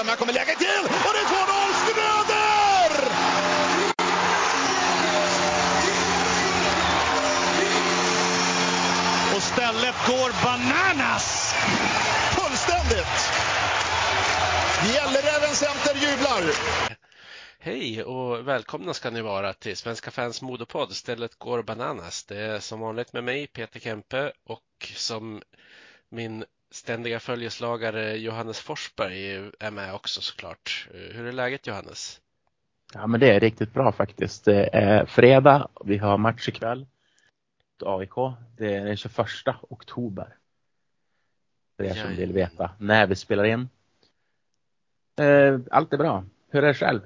Lundström. Här kommer läget till och det är 2-0 Schröder! Och stället går bananas! Fullständigt! Gälleräven Center jublar! Hej och välkomna ska ni vara till Svenska fans modepodd Stället går bananas. Det är som vanligt med mig Peter Kempe och som min ständiga följeslagare Johannes Forsberg är med också såklart. Hur är läget Johannes? Ja men det är riktigt bra faktiskt. Det är fredag, vi har match ikväll. AIK. Det är den 21 oktober. För er som vill veta när vi spelar in. Eh, allt är bra. Hur är det själv?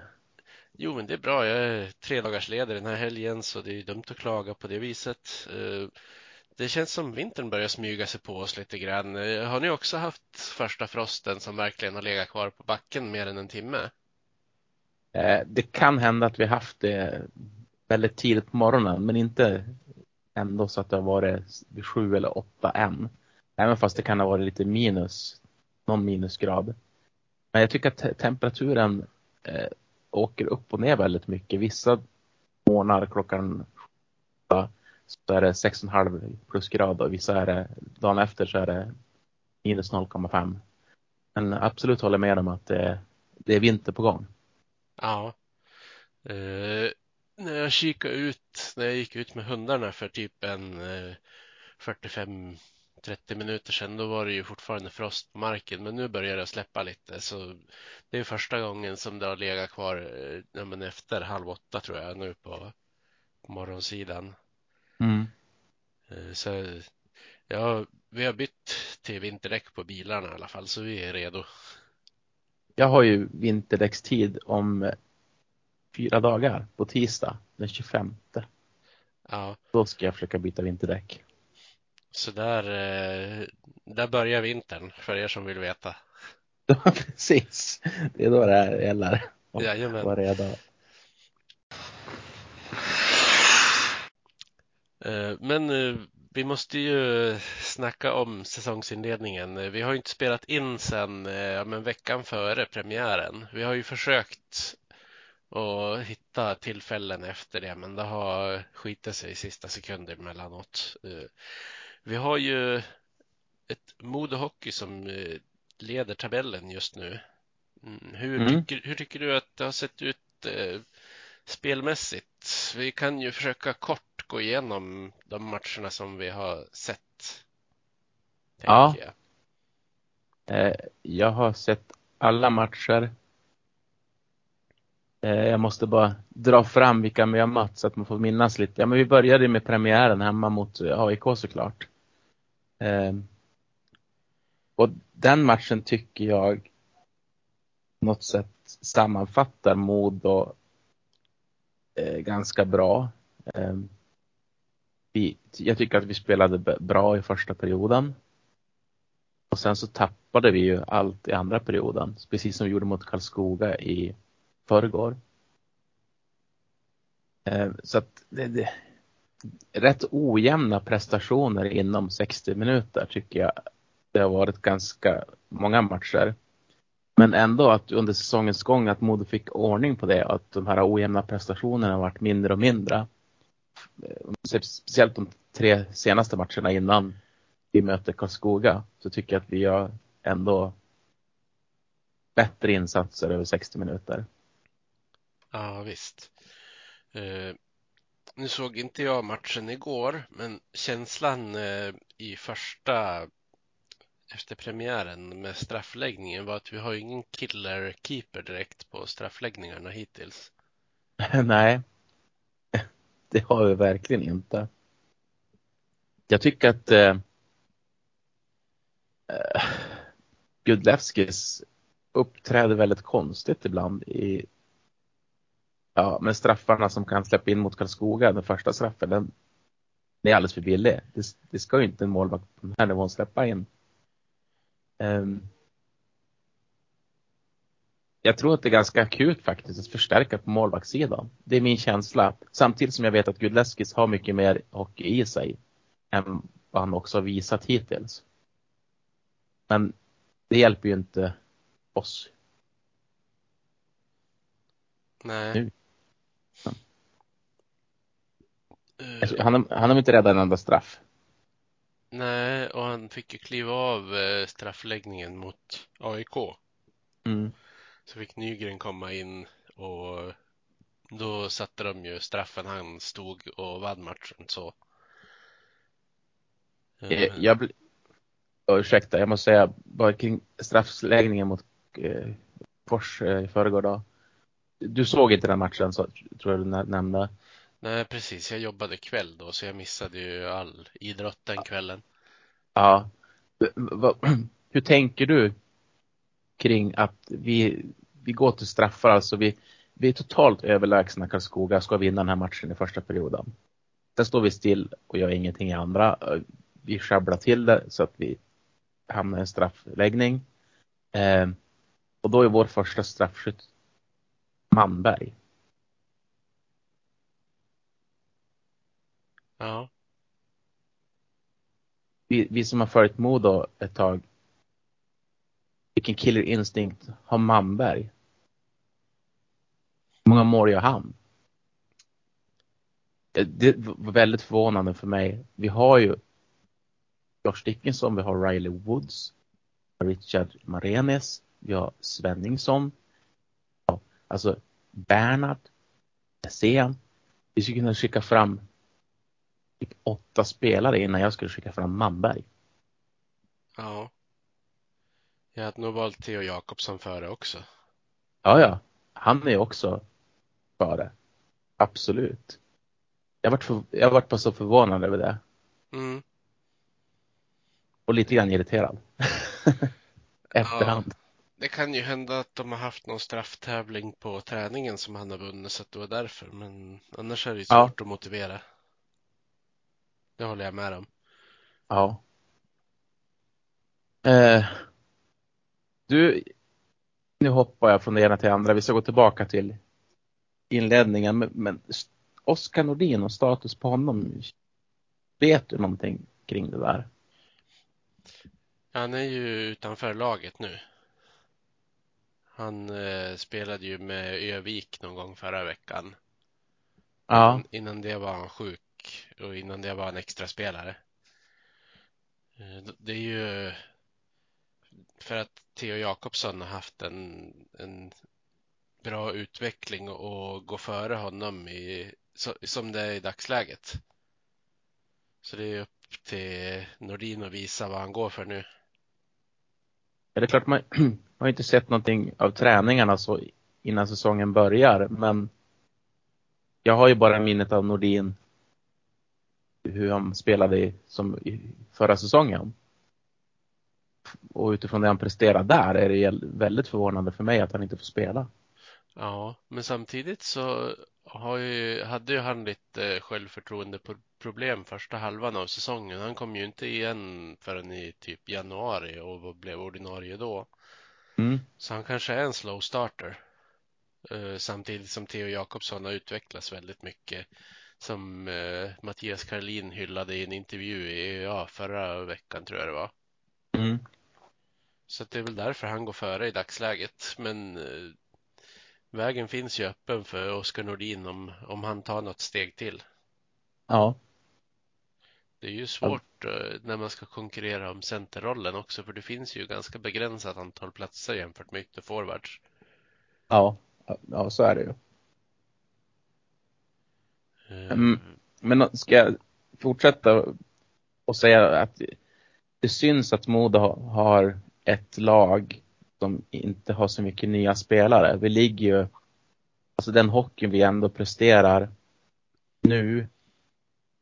Jo, men det är bra. Jag är tre dagars ledig den här helgen så det är dumt att klaga på det viset. Det känns som vintern börjar smyga sig på oss lite grann. Eh, har ni också haft första frosten som verkligen har legat kvar på backen mer än en timme? Eh, det kan hända att vi haft det väldigt tidigt på morgonen men inte ändå så att det har varit sju eller åtta än. Även fast det kan ha varit lite minus, någon minusgrad. Men jag tycker att temperaturen eh, åker upp och ner väldigt mycket. Vissa månader klockan så är det 6,5 plusgrad och vissa är det dagen efter så är det minus 0,5. Men absolut håller med om att det, det är vinter på gång. Ja. Eh, när jag kikade ut, när jag gick ut med hundarna för typ en eh, 45 30 minuter sedan, då var det ju fortfarande frost på marken, men nu börjar det släppa lite. Så det är första gången som det har legat kvar eh, ja, men efter halv åtta tror jag nu på, på morgonsidan. Mm. Så ja, vi har bytt till vinterdäck på bilarna i alla fall, så vi är redo. Jag har ju vinterdäckstid om fyra dagar på tisdag den 25. Ja. Då ska jag försöka byta vinterdäck. Så där, där börjar vintern för er som vill veta. Ja, precis. Det är då det här gäller. Jajamän. Var redo. Men vi måste ju snacka om säsongsinledningen. Vi har ju inte spelat in sen ja, men veckan före premiären. Vi har ju försökt att hitta tillfällen efter det, men det har skitit sig i sista sekunder emellanåt. Vi har ju ett Modo Hockey som leder tabellen just nu. Hur, mm. tycker, hur tycker du att det har sett ut eh, spelmässigt? Vi kan ju försöka kort gå igenom de matcherna som vi har sett. Ja. Jag. Eh, jag har sett alla matcher. Eh, jag måste bara dra fram vilka vi har mött så att man får minnas lite. Ja, men vi började med premiären hemma mot AIK såklart. Och den matchen tycker jag på något sätt sammanfattar Modo eh, ganska bra vi, jag tycker att vi spelade bra i första perioden. Och sen så tappade vi ju allt i andra perioden, precis som vi gjorde mot Karlskoga i förrgår. Eh, så att det, det, rätt ojämna prestationer inom 60 minuter tycker jag det har varit ganska många matcher. Men ändå att under säsongens gång att Modo fick ordning på det och att de här ojämna prestationerna varit mindre och mindre. Speciellt de tre senaste matcherna innan vi möter Karlskoga så tycker jag att vi har ändå bättre insatser över 60 minuter. Ja visst. Eh, nu såg inte jag matchen igår, men känslan eh, i första efter premiären med straffläggningen var att vi har ingen killer keeper direkt på straffläggningarna hittills. Nej, det har vi verkligen inte. Jag tycker att eh, eh, Gudlevskis uppträder väldigt konstigt ibland i Ja, men straffarna som kan släppa in mot Karlskoga, den första straffen, den, den är alldeles för billig. Det, det ska ju inte en målvakt på den här nivån släppa in. Um, jag tror att det är ganska akut faktiskt att förstärka på målvaktssidan. Det är min känsla. Samtidigt som jag vet att Gudleskis har mycket mer hockey i sig än vad han också har visat hittills. Men det hjälper ju inte oss Nej. Nu. Eh, Han, har- han har inte räddat en enda straff. nej, och han fick ju kliva av eh, straffläggningen mot AIK. Mm. Så fick Nygren komma in och då satte de ju straffen han stod och vann matchen så. Eh, Eh, Jag bl- oh, ursäkta, jag måste säga bara kring straffläggningen mot eh, Fors eh, i förrgår då. Du såg inte den matchen så tror jag du nä- nämnde. Nej, precis. Jag jobbade kväll då så jag missade ju all idrott den kvällen. Ja. Hur tänker du kring att vi, vi går till straffar, alltså vi, vi är totalt överlägsna Karlskoga, ska vinna den här matchen i första perioden. Sen står vi still och gör ingenting i andra. Vi sjabblar till det så att vi hamnar i en straffläggning. Eh, och då är vår första straffskytt Manberg. Ja, Vi, vi som har följt Modo ett tag. Vilken killer instinct har Manberg? Hur många mål gör han? Det var väldigt förvånande för mig. Vi har ju Josh Dickinson, vi har Riley Woods, Richard Marenes, vi har Svenningsson, ja, alltså Bernhard, Essén. Vi skulle kunna skicka fram typ åtta spelare innan jag skulle skicka fram Manberg. ja. Jag hade nog valt Theo Jakobsson före också. Ja, ja. Han är också före. Absolut. Jag varit, för, jag varit bara så förvånad över det. Mm. Och lite grann irriterad. Efterhand. Det kan ju hända att de har haft någon strafftävling på träningen som han har vunnit så att det var därför. Men annars är det ju Ja. svårt att motivera. Det håller jag med om. Ja. Eh, du, nu hoppar jag från det ena till det andra. Vi ska gå tillbaka till inledningen. Men, men Oskar Nordin och status på honom. Vet du någonting kring det där? Han är ju utanför laget nu. Han eh, spelade ju med Övik någon gång förra veckan. Ja. Innan, det var han sjuk och innan det var han extra spelare. Eh, Det är ju för att Theo Jakobsson har haft en, en bra utveckling och gå före honom i, så, som det är i dagsläget. Så det är upp till Nordin att visa vad han går för nu. Ja, det är klart man, man har inte sett någonting av träningarna så innan säsongen börjar, men jag har ju bara minnet av Nordin hur han spelade i, som i förra säsongen. Och utifrån det han presterar där är det väldigt förvånande för mig att han inte får spela. Ja, men samtidigt så har ju, hade ju han lite självförtroendeproblem första halvan av säsongen. Han kom ju inte igen förrän i typ januari och blev ordinarie då. Mm. Så han kanske är en slow starter. Eh, Samtidigt som Theo Jakobsson har utvecklats väldigt mycket. Som eh, Mattias Karlin hyllade i en intervju i ja, förra veckan tror jag det var. Mm. Så det är väl därför han går före i dagsläget. Men eh, vägen finns ju öppen för Oskar Nordin om, om han tar något steg till. Ja. Det är ju svårt eh, när man ska konkurrera om centerrollen också för det finns ju ganska begränsat antal platser jämfört med ytterforwards. Ja. Ja, så är det ju. Eh, Mm. Men ska jag fortsätta och säga att det syns att Modo har ett lag som inte har så mycket nya spelare. Vi ligger ju, alltså den hockeyn vi ändå presterar nu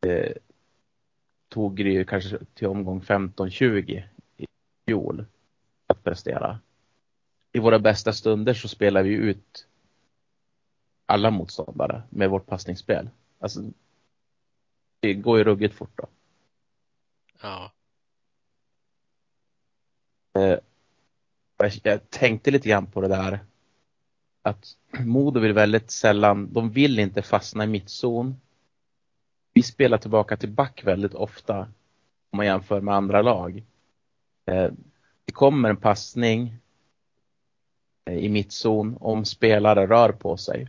eh, tog det ju kanske till omgång 15-20 i fjol att prestera. I våra bästa stunder så spelar vi ut alla motståndare med vårt passningsspel. Alltså, det går ju ruggigt fort då. Ja, Eh, jag, jag tänkte lite grann på det där. Att Modo vill väldigt sällan, de vill inte fastna i mittzon. Vi spelar tillbaka till back väldigt ofta. Om man jämför med andra lag. Eh, det kommer en passning eh, i mittzon om spelare rör på sig.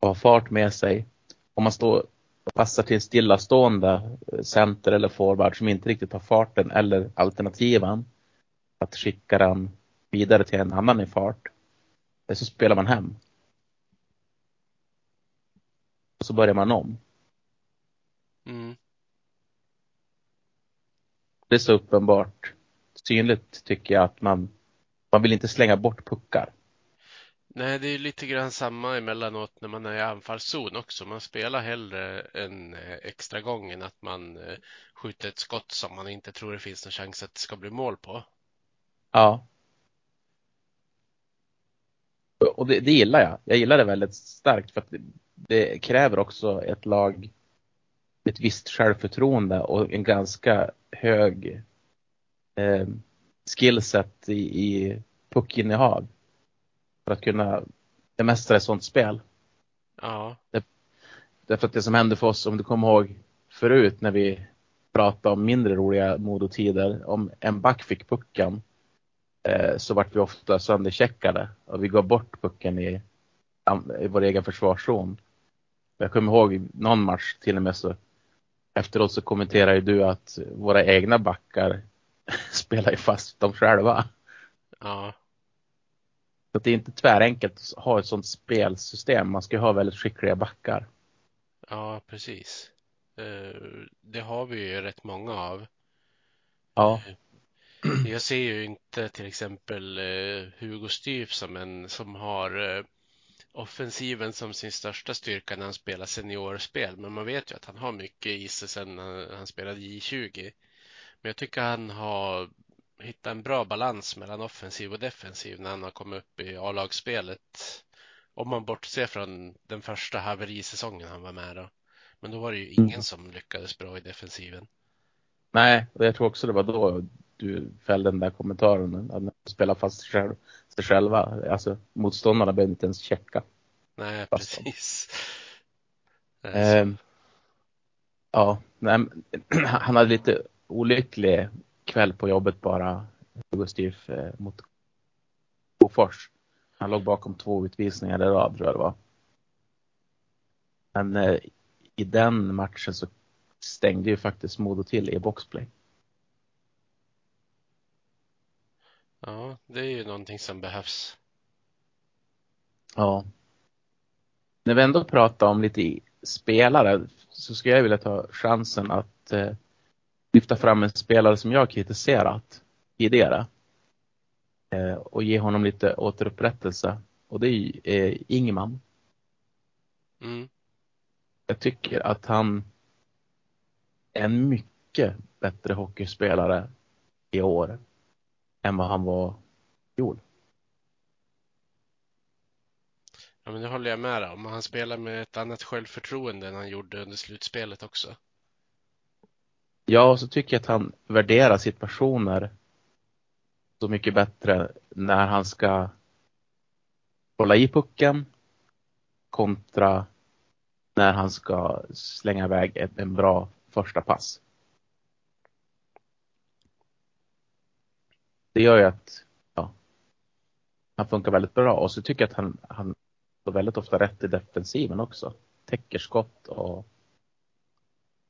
och har fart med sig. Om man står och passar till en stillastående eh, center eller forward som inte riktigt har farten eller alternativen att skicka den vidare till en annan i fart. Så spelar man hem. Och så börjar man om. Mm. Det är så uppenbart synligt tycker jag att man, man vill inte slänga bort puckar. Nej, det är lite grann samma emellanåt när man är i anfallszon också. Man spelar hellre en eh, extra gång än att man eh, skjuter ett skott som man inte tror det finns någon chans att det ska bli mål på. Ja. Och det, det gillar jag. Jag gillar det väldigt starkt för att det, det kräver också ett lag ett visst självförtroende och en ganska hög eh, skillset i, i puckinnehav för att kunna bemästra ett sånt spel. Ja. Det, därför att det som hände för oss, om du kommer ihåg förut när vi pratade om mindre roliga modotider, om en back fick pucken så vart vi ofta söndercheckade och vi gav bort pucken i, i vår egen försvarszon. Jag kommer ihåg någon match till och med så efteråt så kommenterade ju du att våra egna backar spelar ju fast dem själva. Ja. Så det är inte tvärenkelt att ha ett sånt spelsystem. Man ska ju ha väldigt skickliga backar. Ja, precis. Eh, det har vi ju rätt många av. Ja. Eh, jag ser ju inte till exempel eh, Hugo Styf som en som har offensiven som sin största styrka när han spelar seniorspel. Men man vet ju att han har mycket i sig sen han spelade J20. Men jag tycker han har hittat en bra balans mellan offensiv och defensiv när han har kommit upp i A-lagsspelet. Om man bortser från den första haverisäsongen han var med då. Men då var det ju ingen mm. som lyckades bra i defensiven. Nej, och jag tror också det var då du fällde den där kommentaren. Att de spelar fast sig själva. Alltså motståndarna behöver inte ens checka. Nej, precis. Eh, ja, nej, han hade lite olycklig kväll på jobbet bara, Hugo Styf eh, mot Bofors. Han låg bakom två utvisningar i rad tror jag det var. Men eh, i den matchen så stängde ju faktiskt Modo till i boxplay. Ja, det är ju någonting som behövs. Ja. När vi ändå pratar om lite spelare så skulle jag vilja ta chansen att eh, lyfta fram en spelare som jag kritiserat tidigare. Eh, och ge honom lite återupprättelse. Och det är eh, Ingman. Mm. Jag tycker att han är en mycket bättre hockeyspelare i år än vad han var fjol. Ja, men det håller jag med om. Han spelar med ett annat självförtroende än han gjorde under slutspelet också. Ja, och så tycker jag att han värderar situationer så mycket bättre när han ska hålla i pucken kontra när han ska slänga iväg en bra första pass. Det gör ju att ja, han funkar väldigt bra och så tycker jag att han, han får väldigt ofta rätt i defensiven också. Täcker skott och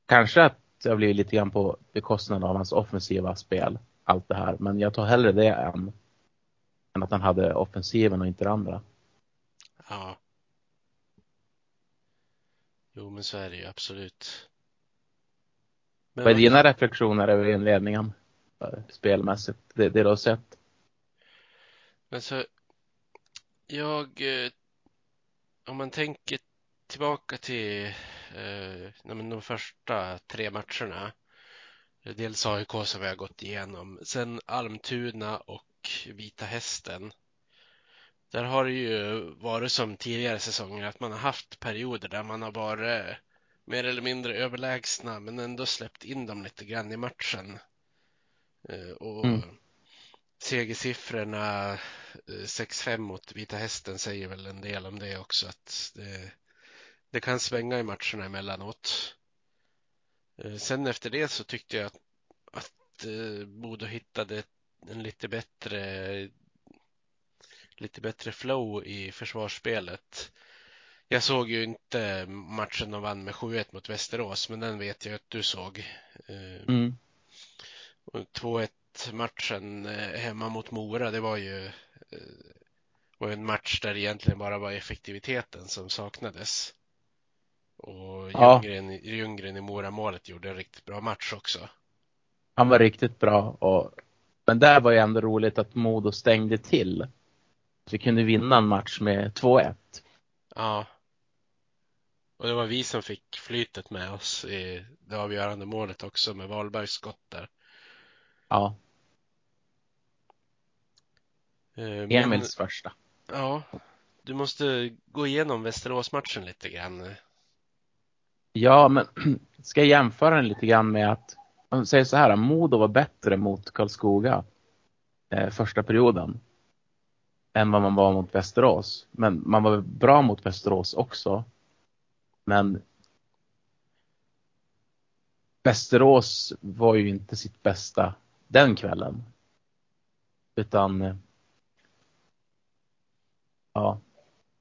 kanske att har blivit lite grann på bekostnad av hans offensiva spel. Allt det här. Men jag tar hellre det än, än att han hade offensiven och inte det andra. Ja. Jo, men så är det ju absolut. Men Vad är dina reflektioner över inledningen? Eh, spelmässigt, det, det du har sett? Men så, jag, eh, om man tänker tillbaka till eh, de första tre matcherna. Dels AIK som vi har gått igenom, sen Almtuna och Vita Hästen. Där har det ju varit som tidigare säsonger att man har haft perioder där man har varit mer eller mindre överlägsna men ändå släppt in dem lite grann i matchen. Eh, och mm. segersiffrorna 6-5 eh, mot Vita Hästen säger väl en del om det också att det, det kan svänga i matcherna emellanåt. Eh, sen efter det så tyckte jag att, att Modo hittade en lite bättre lite bättre flow i försvarsspelet. Jag såg ju inte matchen de vann med 7-1 mot Västerås, men den vet jag att du såg. Mm. Och 2-1 matchen eh, hemma mot Mora, det var ju eh, var en match där det egentligen bara var effektiviteten som saknades. Och Ja. Ljunggren, Ljunggren i Mora-målet gjorde en riktigt bra match också. Han var riktigt bra. Och, men där var ju ändå roligt att Modo stängde till. Så vi kunde vinna en match med 2-1. Ja. Och det var vi som fick flytet med oss i det avgörande målet också med Wahlbergs skott där. Ja, Eh, men- Emils första. Ja, du måste gå igenom Västerås-matchen lite grann. Ja, men ska jag jämföra den lite grann med att, om vi säger så här, Modo var bättre mot Karlskoga eh, första perioden än vad man var mot Västerås. Men man var bra mot Västerås också. Men Västerås var ju inte sitt bästa den kvällen. Utan eh, ja,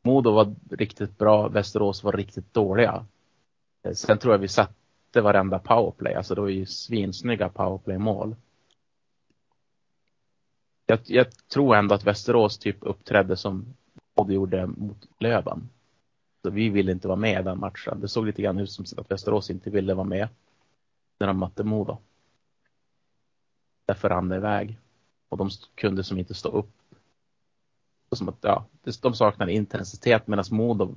Modo var riktigt bra, Västerås var riktigt dåliga. Eh, sen tror jag vi satte varenda powerplay, alltså det var ju svinsnygga powerplay-mål. Jag, jag tror ändå att Västerås typ uppträdde som Modo gjorde mot Löven. Så vi ville inte vara med i den matchen. Det såg lite grann ut som att Västerås inte ville vara med när de mötte Modo. Därför rann det iväg. Och de kunde som inte stå upp. Som att, ja, de saknade intensitet medan Modo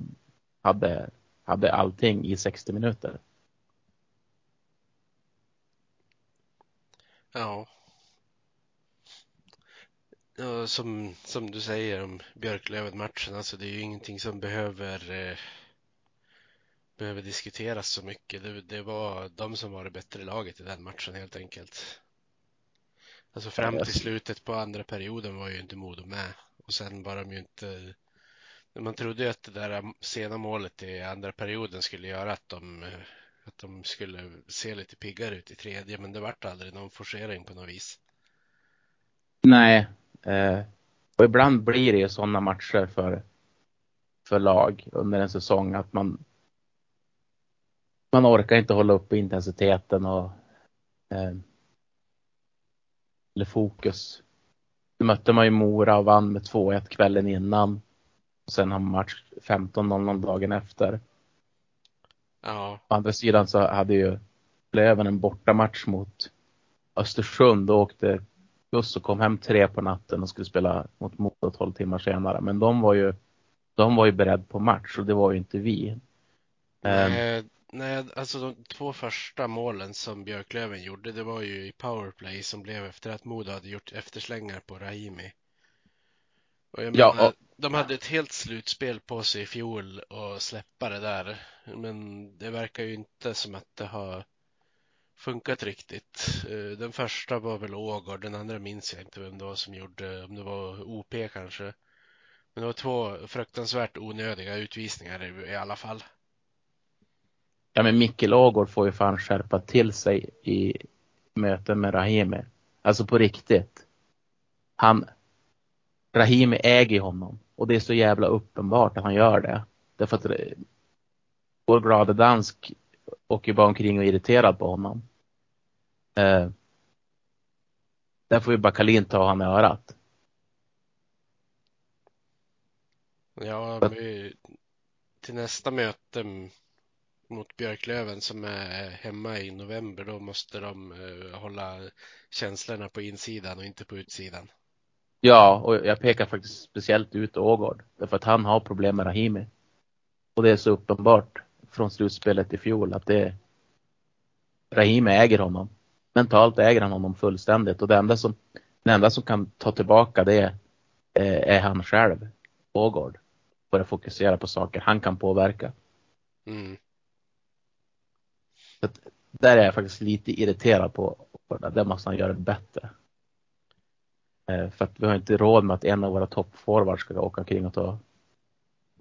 hade, hade allting i 60 minuter. Ja. ja som, som du säger om Björklöven-matchen, alltså det är ju ingenting som behöver eh, behöver diskuteras så mycket. Det, det var de som var det bättre laget i den matchen helt enkelt. Alltså fram till slutet på andra perioden var ju inte Modo med och sen var de ju inte man trodde ju att det där sena målet i andra perioden skulle göra att de, att de skulle se lite piggare ut i tredje, men det vart aldrig någon forcering på något vis. Nej. Eh, och ibland blir det ju sådana matcher för, för lag under en säsong att man man orkar inte hålla uppe intensiteten och eh, eller fokus. Nu mötte man ju Mora och vann med 2-1 kvällen innan. Och sen har man match 15-0 dagen efter. Ja, Å andra sidan så hade ju Löven en bortamatch mot Östersund och åkte buss och kom hem tre på natten och skulle spela mot Modo 12 timmar senare. Men de var ju, de var ju beredd på match och det var ju inte vi. Ehm, nej, nej, alltså de två första målen som Björklöven gjorde, det var ju i powerplay som blev efter att Modo hade gjort efterslängar på Rahimi. Och jag Ja, menar, och- de hade ett helt slutspel på sig i fjol och släppa det där. Men det verkar ju inte som att det har funkat riktigt. Eh, Den första var väl Ågård, den andra minns jag inte vem det var som gjorde, om det var OP kanske. Men det var två fruktansvärt onödiga utvisningar i, i alla fall. Ja men Mikkel Ågård får ju fan skärpa till sig i möten med Rahimi. Alltså på riktigt. Han, Rahimi äger honom. Och det är så jävla uppenbart att han gör det. Därför att det- vår glada dansk åker bara omkring och är irriterad på honom. Eh, där får ju Bakalin ta han i örat. Ja, till nästa möte mot Björklöven som är hemma i november, då måste de eh, hålla känslorna på insidan och inte på utsidan. Ja, och jag pekar faktiskt speciellt ut Ågård. Därför att han har problem med Rahimi. Och det är så uppenbart från slutspelet i fjol att det Rahimi äger honom. Mentalt äger han honom fullständigt och det enda som, det enda som kan ta tillbaka det eh, är han själv, Ågård. Börja fokusera på saker han kan påverka. Mm. Där är jag faktiskt lite irriterad på Ågård. Där måste han göra det bättre. Eh, För att vi har inte råd med att en av våra toppforwards ska åka omkring och ta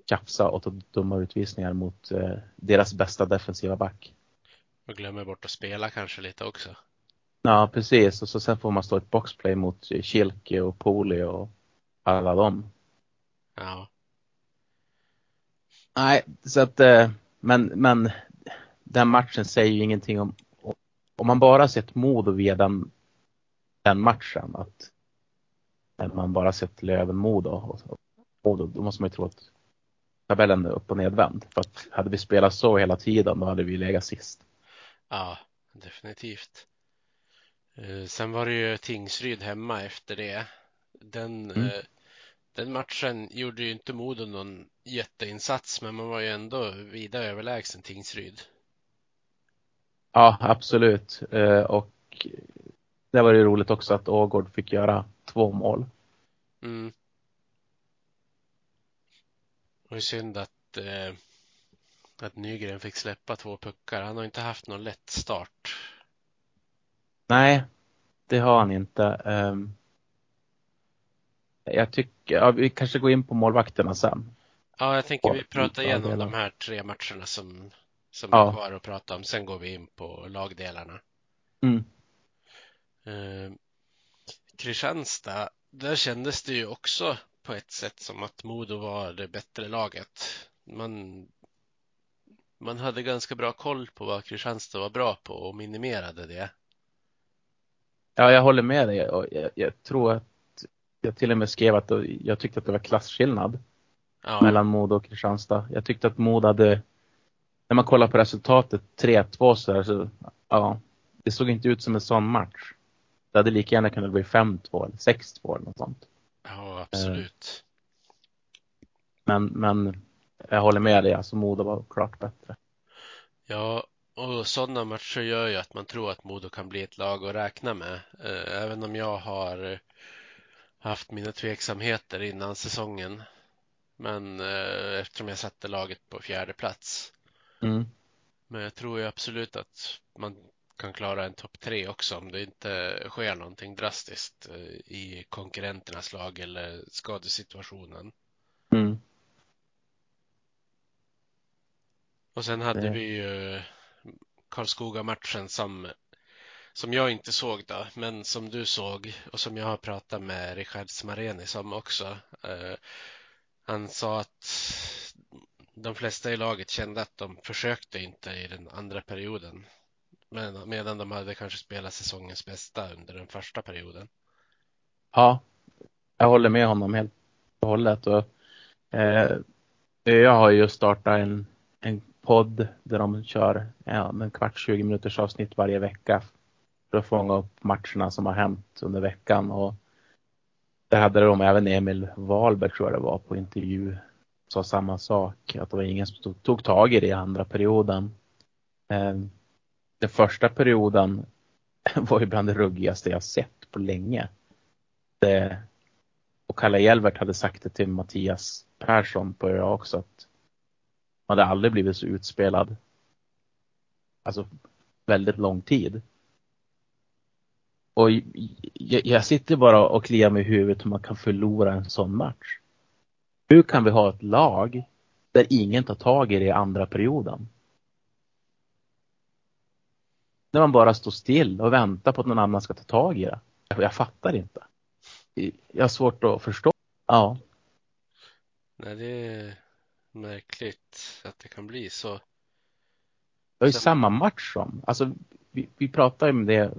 tjafsa och ta dumma utvisningar mot eh, deras bästa defensiva back. Och glömmer bort att spela kanske lite också. Ja, precis. Och så sen får man stå ett boxplay mot Kilke och Poli och alla dem. Ja. Nej, så att, eh, men, men den matchen säger ju ingenting om, om man bara sett Modo via den, den matchen, att man bara sett Löven-Modo, och, och, då måste man ju tro att tabellen är upp och nedvänd. För att hade vi spelat så hela tiden, då hade vi legat sist. Ja, definitivt. Eh, sen var det ju Tingsryd hemma efter det. Den, mm. eh, den matchen gjorde ju inte Modo någon jätteinsats, men man var ju ändå vida överlägsen Tingsryd. Ja, absolut. Eh, och det var ju roligt också att Ågård fick göra två mål. Mm. Det var synd att, eh, att Nygren fick släppa två puckar. Han har inte haft någon lätt start. Nej, det har han inte. Um, jag tycker, ja, vi kanske går in på målvakterna sen. Ja, jag tänker vi pratar igenom de här tre matcherna som, som ja. är kvar att prata om. Sen går vi in på lagdelarna. Mm. Uh, Kristianstad, där kändes det ju också på ett sätt som att Modo var det bättre laget. Man, man hade ganska bra koll på vad Kristianstad var bra på och minimerade det. Ja, jag håller med dig. Jag, jag, tror att jag till och med skrev att jag tyckte att det var klasskillnad ja. mellan Modo och Kristianstad. Jag tyckte att Modo hade, när man kollar på resultatet 3-2 så där, så ja, det såg inte ut som en sån match. Det hade lika gärna kunnat bli 5-2 eller 6-2 eller något sånt. Ja, absolut. Men, men jag håller med dig, alltså Modo var klart bättre. Ja, och sådana matcher gör ju att man tror att Modo kan bli ett lag att räkna med. Eh, även om jag har haft mina tveksamheter innan säsongen. Men eh, eftersom jag satte laget på fjärde plats. Mm. Men jag tror ju absolut att man kan klara en topp tre också om det inte sker någonting drastiskt eh, i konkurrenternas lag eller skadesituationen. Mm. Och sen hade vi ju Karlskoga-matchen som, som jag inte såg då, men som du såg och som jag har pratat med Richard Smareni som också. Eh, han sa att de flesta i laget kände att de försökte inte i den andra perioden. Men, medan de hade kanske spelat säsongens bästa under den första perioden. Ja, jag håller med honom helt och hållet. Och, eh, jag har ju startat en, en podd där de kör ja, en kvart, 20 minuters avsnitt varje vecka för att fånga upp matcherna som har hänt under veckan. Och det hade de även Emil Wahlberg tror jag det var på intervju sa samma sak, att det var ingen som tog, tog tag i det i andra perioden. Ehm, den första perioden var ju bland det ruggigaste jag sett på länge. Det, och Kalle Hjelvert hade sagt det till Mattias Persson på ÖA också att man hade aldrig blivit så utspelad. Alltså väldigt lång tid. Och jag sitter bara och kliar mig i huvudet hur man kan förlora en sån match. Hur kan vi ha ett lag där ingen tar tag i det i andra perioden? När man bara står still och väntar på att någon annan ska ta tag i det. Jag fattar inte. Jag har svårt att förstå. Ja. Nej, det är märkligt att det kan bli så. Det var ju samma match som, alltså vi, vi pratade om det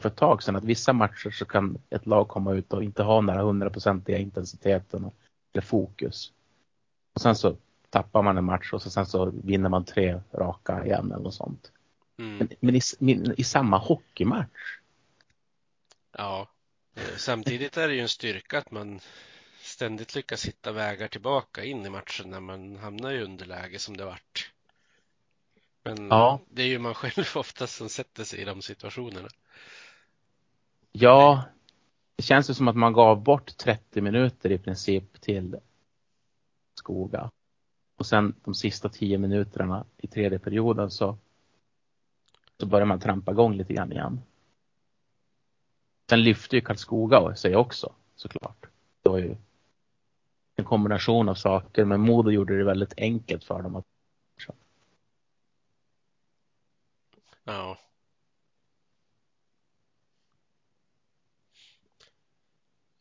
för ett tag sedan att vissa matcher så kan ett lag komma ut och inte ha den här hundraprocentiga intensiteten eller fokus. Och sen så tappar man en match och så sen så vinner man tre raka igen eller något sånt. Mm. Men, men i, i, samma hockeymatch. Ja, samtidigt är det ju en styrka att man ständigt lyckas hitta vägar tillbaka in i matchen när man hamnar i underläge som det vart. Men ja. det är ju man själv oftast som sätter sig i de situationerna. Ja, det känns ju som att man gav bort 30 minuter i princip till Skoga. Och sen de sista 10 minuterna i tredje perioden så så börjar man trampa igång lite grann igen. Sen lyfte ju Karlskoga sig också såklart. Det var ju en kombination av saker men Modo gjorde det väldigt enkelt för dem att Ja.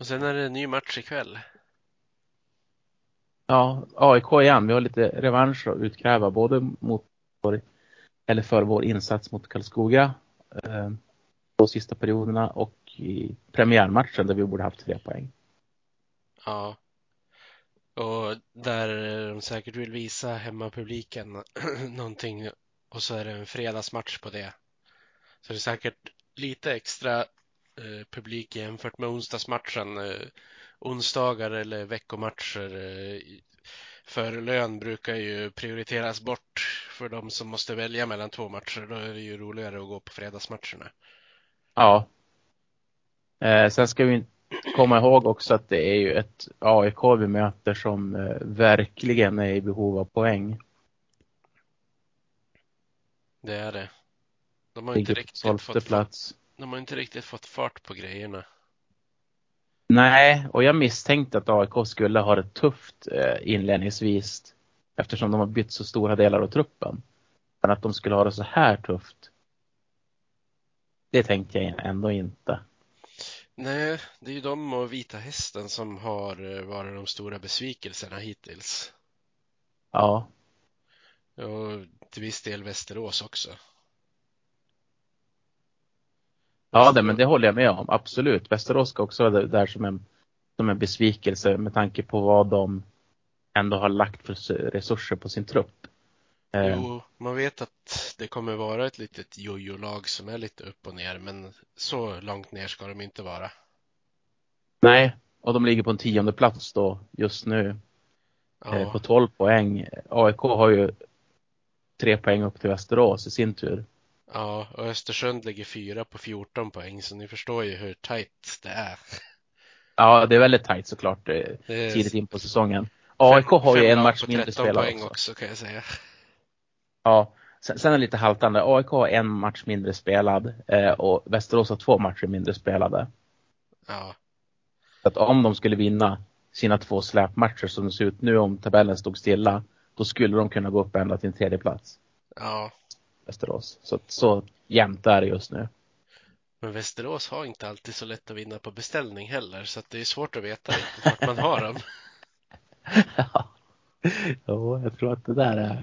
Och sen är det en ny match ikväll. Ja, AIK igen. Vi har lite revansch att utkräva både mot vår, eller för vår insats mot Karlskoga eh, de sista perioderna och i premiärmatchen där vi borde haft tre poäng. Ja. Och där de säkert vill visa hemmapubliken någonting och så är det en fredagsmatch på det. Så det är säkert lite extra eh, publik jämfört med onsdagsmatchen. Eh, onsdagar eller veckomatcher eh, för lön brukar ju prioriteras bort för de som måste välja mellan två matcher. Då är det ju roligare att gå på fredagsmatcherna. Ja. Eh, sen ska vi komma ihåg också att det är ju ett AIK vi möter som eh, verkligen är i behov av poäng. Det är det. De har inte riktigt fått, plats. De har inte riktigt fått fart på grejerna. Nej, och jag misstänkte att AIK skulle ha det tufft eh, inledningsvis eftersom de har bytt så stora delar av truppen. Men att de skulle ha det så här tufft. Det tänkte jag ändå inte. Nej, det är ju de och Vita Hästen som har eh, varit de stora besvikelserna hittills. Ja. Och till viss del Västerås också. Ja, det, men det håller jag med om. Absolut. Västerås ska också vara där som en, som en besvikelse med tanke på vad de ändå har lagt för resurser på sin trupp. Eh. Jo, man vet att det kommer vara ett litet jojo-lag som är lite upp och ner, men så långt ner ska de inte vara. Nej, och de ligger på en tionde plats då just nu. Eh, ja. På 12 poäng. AIK har ju tre poäng upp till Västerås i sin tur. Ja, och Östersund ligger fyra på 14 poäng, så ni förstår ju hur tajt det är. Ja, det är väldigt tajt såklart eh, är... tidigt in på säsongen. AIK har ju en match mindre spelad poäng också. också kan jag säga. Ja, sen, sen är det lite haltande. AIK har en match mindre spelad eh, och Västerås har två matcher mindre spelade. Ja. Så att om de skulle vinna sina två släpmatcher som det ser ut nu om tabellen stod stilla, då skulle de kunna gå upp ända till en tredje plats. Ja. Västerås. Så, så jämnt är det just nu. Men Västerås har inte alltid så lätt att vinna på beställning heller, så att det är svårt att veta vart man har dem. ja. Jo, jag tror att det där är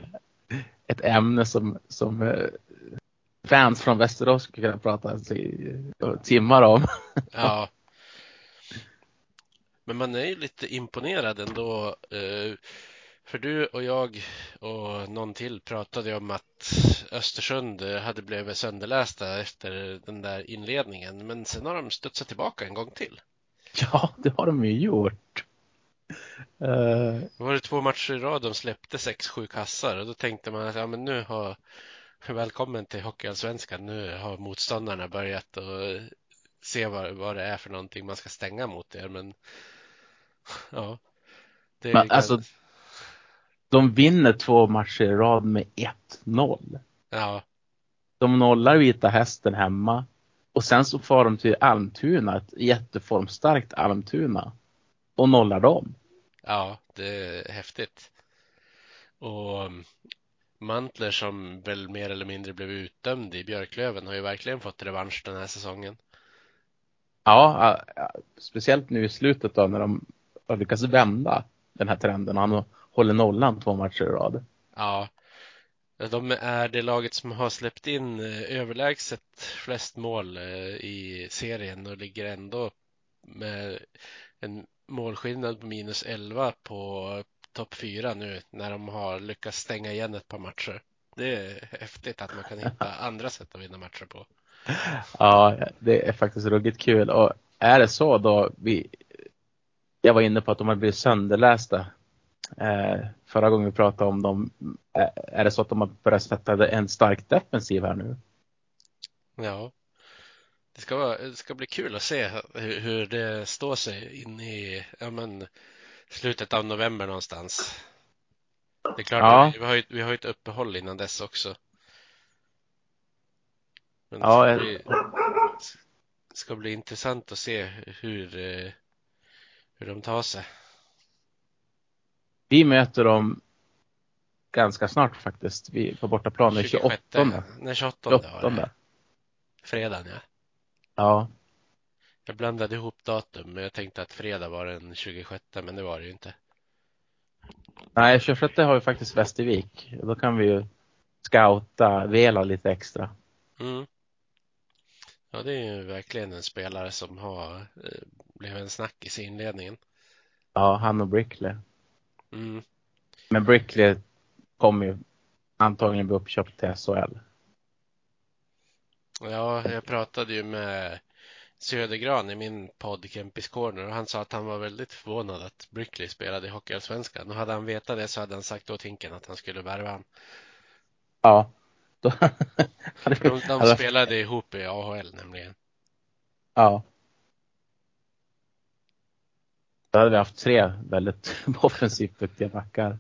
ett ämne som, som eh, fans från Västerås skulle kunna prata timmar om. ja. Men man är ju lite imponerad ändå. Eh, för du och jag och någon till pratade om att Östersund hade blivit sönderlästa efter den där inledningen. Men sen har de studsat tillbaka en gång till. Ja, det har de ju gjort. Uh... Var det två matcher i rad de släppte 6-7 kassar och då tänkte man att ja, men nu har välkommen till Hockeyallsvenskan. Nu har motståndarna börjat och se vad, vad det är för någonting man ska stänga mot er. Men ja, det är men, alltså, de vinner två matcher i rad med 1-0. Ja. De nollar Vita Hästen hemma och sen så far de till Almtuna, ett jätteformstarkt Almtuna och nollar dem. Ja, det är häftigt. Och um, Mantler som väl mer eller mindre blev utdömd i Björklöven har ju verkligen fått revansch den här säsongen. Ja, speciellt nu i slutet då när de har lyckats vända den här trenden. Han håller nollan två matcher i rad. Ja, de är det laget som har släppt in eh, överlägset flest mål eh, i serien och ligger ändå med en målskillnad på minus 11 på topp 4 nu när de har lyckats stänga igen ett par matcher. Det är häftigt att man kan hitta andra sätt att vinna matcher på. Ja, det är faktiskt ruggigt kul och är det så då vi jag var inne på att de har blivit sönderlästa Eh, förra gången vi pratade om dem, eh, är det så att de har börjat sätta en stark defensiv här nu? Ja, det ska, vara, det ska bli kul att se hur, hur det står sig in i ja, men, slutet av november någonstans. Det är klart, ja. vi, har ju, vi har ett uppehåll innan dess också. Men ja, det ska bli, ska bli intressant att se hur, eh, hur de tar sig. Vi möter dem ganska snart faktiskt. Vi på bortaplan den 28. Nej, 28, 28. var. Fredagen ja. Ja. Jag blandade ihop datum, men jag tänkte att fredag var den 26, men det var det ju inte. Nej, 26 har ju faktiskt Västervik. Då kan vi ju scouta Vela lite extra. Mm. Ja, det är ju verkligen en spelare som har eh, blivit en snackis i inledningen. Ja, han och Brickley. Mm. Men Brickley kommer ju antagligen bli uppköpt till SHL. Ja, jag pratade ju med Södergran i min podd Kempis Corner och han sa att han var väldigt förvånad att Brickley spelade i Hockeyallsvenskan. Och hade han vetat det så hade han sagt åt Hinken att han skulle värva han. Ja. De, de spelade ihop i AHL nämligen. Ja. Då hade vi haft tre väldigt offensivt duktiga backar.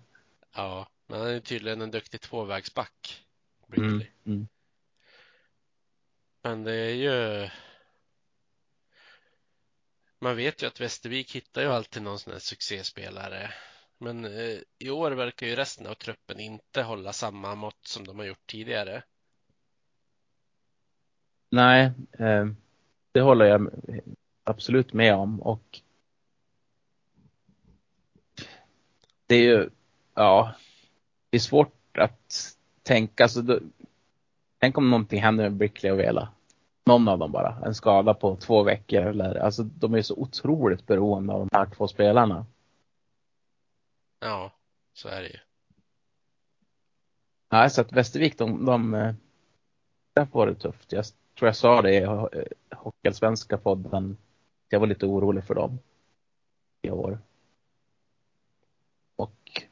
Ja, men han är tydligen en duktig tvåvägsback. Mm, mm. Men det är ju Man vet ju att Västervik hittar ju alltid någon sån här succéspelare. Men eh, i år verkar ju resten av truppen inte hålla samma mått som de har gjort tidigare. Nej, eh, det håller jag absolut med om och det är ju, ja, det är svårt att tänka, alltså, då, tänk om någonting händer med Brickley och Vela. Någon av dem bara, en skada på två veckor eller, alltså de är så otroligt beroende av de här två spelarna. Ja, så är det ju. Nej, så att Västervik, de, de, där får det tufft. Jag tror jag sa det i Hockeyallsvenska podden. Jag var lite orolig för dem i år. Och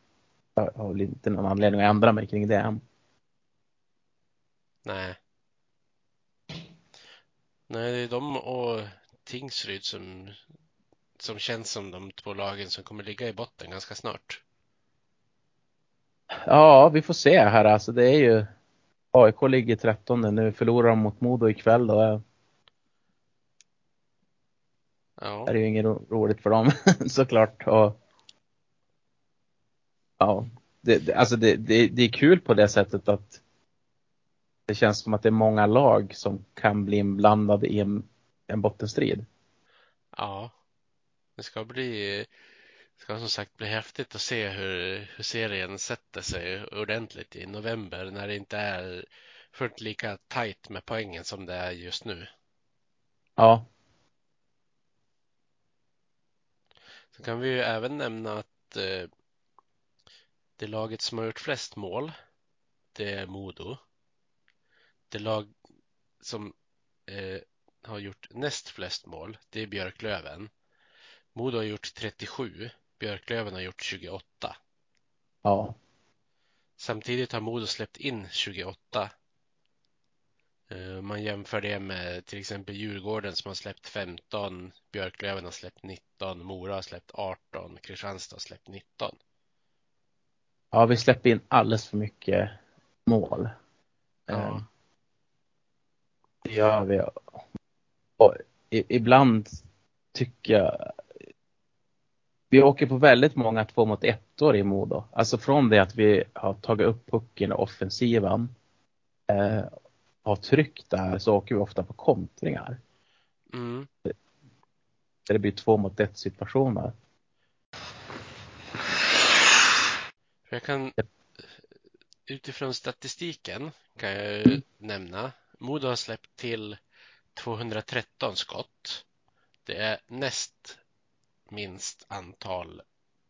jag har väl inte någon anledning att ändra mig kring det än. Nej. Nej, det är de och Tingsryd som, som känns som de två lagen som kommer ligga i botten ganska snart. Ja, vi får se här alltså. Det är ju AIK ligger 13 nu. Förlorar de mot Modo ikväll då. Ja, Det är ju inget ro- roligt för dem såklart. Och, ja, det, alltså det, det, det är kul på det sättet att det känns som att det är många lag som kan bli inblandade i en, en bottenstrid. ja. Det ska bli, det ska som sagt bli häftigt att se hur, hur serien sätter sig ordentligt i november när det inte är fullt lika tajt med poängen som det är just nu. Ja, Så kan vi ju även nämna att eh, det laget som har gjort flest mål, det är Modo. Det lag som eh, har gjort näst flest mål, det är Björklöven. Modo har gjort 37, Björklöven har gjort 28. ja, Samtidigt har Modo släppt in 28. Eh, Man jämför det med till exempel Djurgården som har släppt 15, Björklöven har släppt 19, Mora har släppt 18, Kristianstad har släppt 19. Ja, vi släpper in alldeles för mycket mål. Ja. Eh, Det gör vi. Och ibland tycker jag vi åker på väldigt många två mot ettor i Modo. Alltså från det att vi har tagit upp pucken i offensiven eh, har tryckt där så åker vi ofta på kontringar. Mm. Där det blir två mot ett situationer. Jag kan utifrån statistiken kan jag ju nämna Modo har släppt till 213 skott. Det är näst minst antal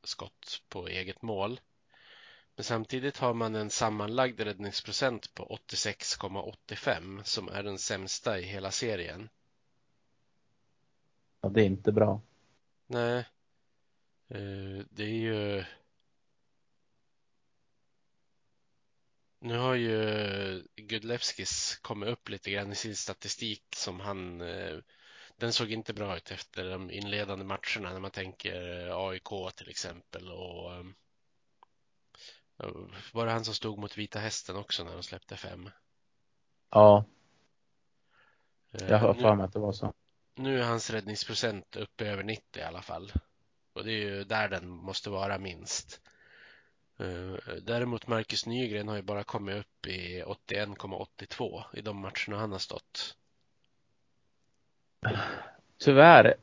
skott på eget mål. Men samtidigt har man en sammanlagd räddningsprocent på 86,85 som är den sämsta i hela serien. Ja, det är inte bra. Nej, Eh, det är ju Nu har ju Gudlevskis kommit upp lite grann i sin statistik som han eh, Den såg inte bra ut efter de inledande matcherna när man tänker eh, AIK till exempel och eh, Var det han som stod mot Vita Hästen också när de släppte fem? Ja, Eh, jag har för mig att det var så. Nu är hans räddningsprocent uppe över 90 i alla fall. Och det är ju där den måste vara minst. Eh, däremot Marcus Nygren har ju bara kommit upp i 81,82 i de matcherna han har stått. Tyvärr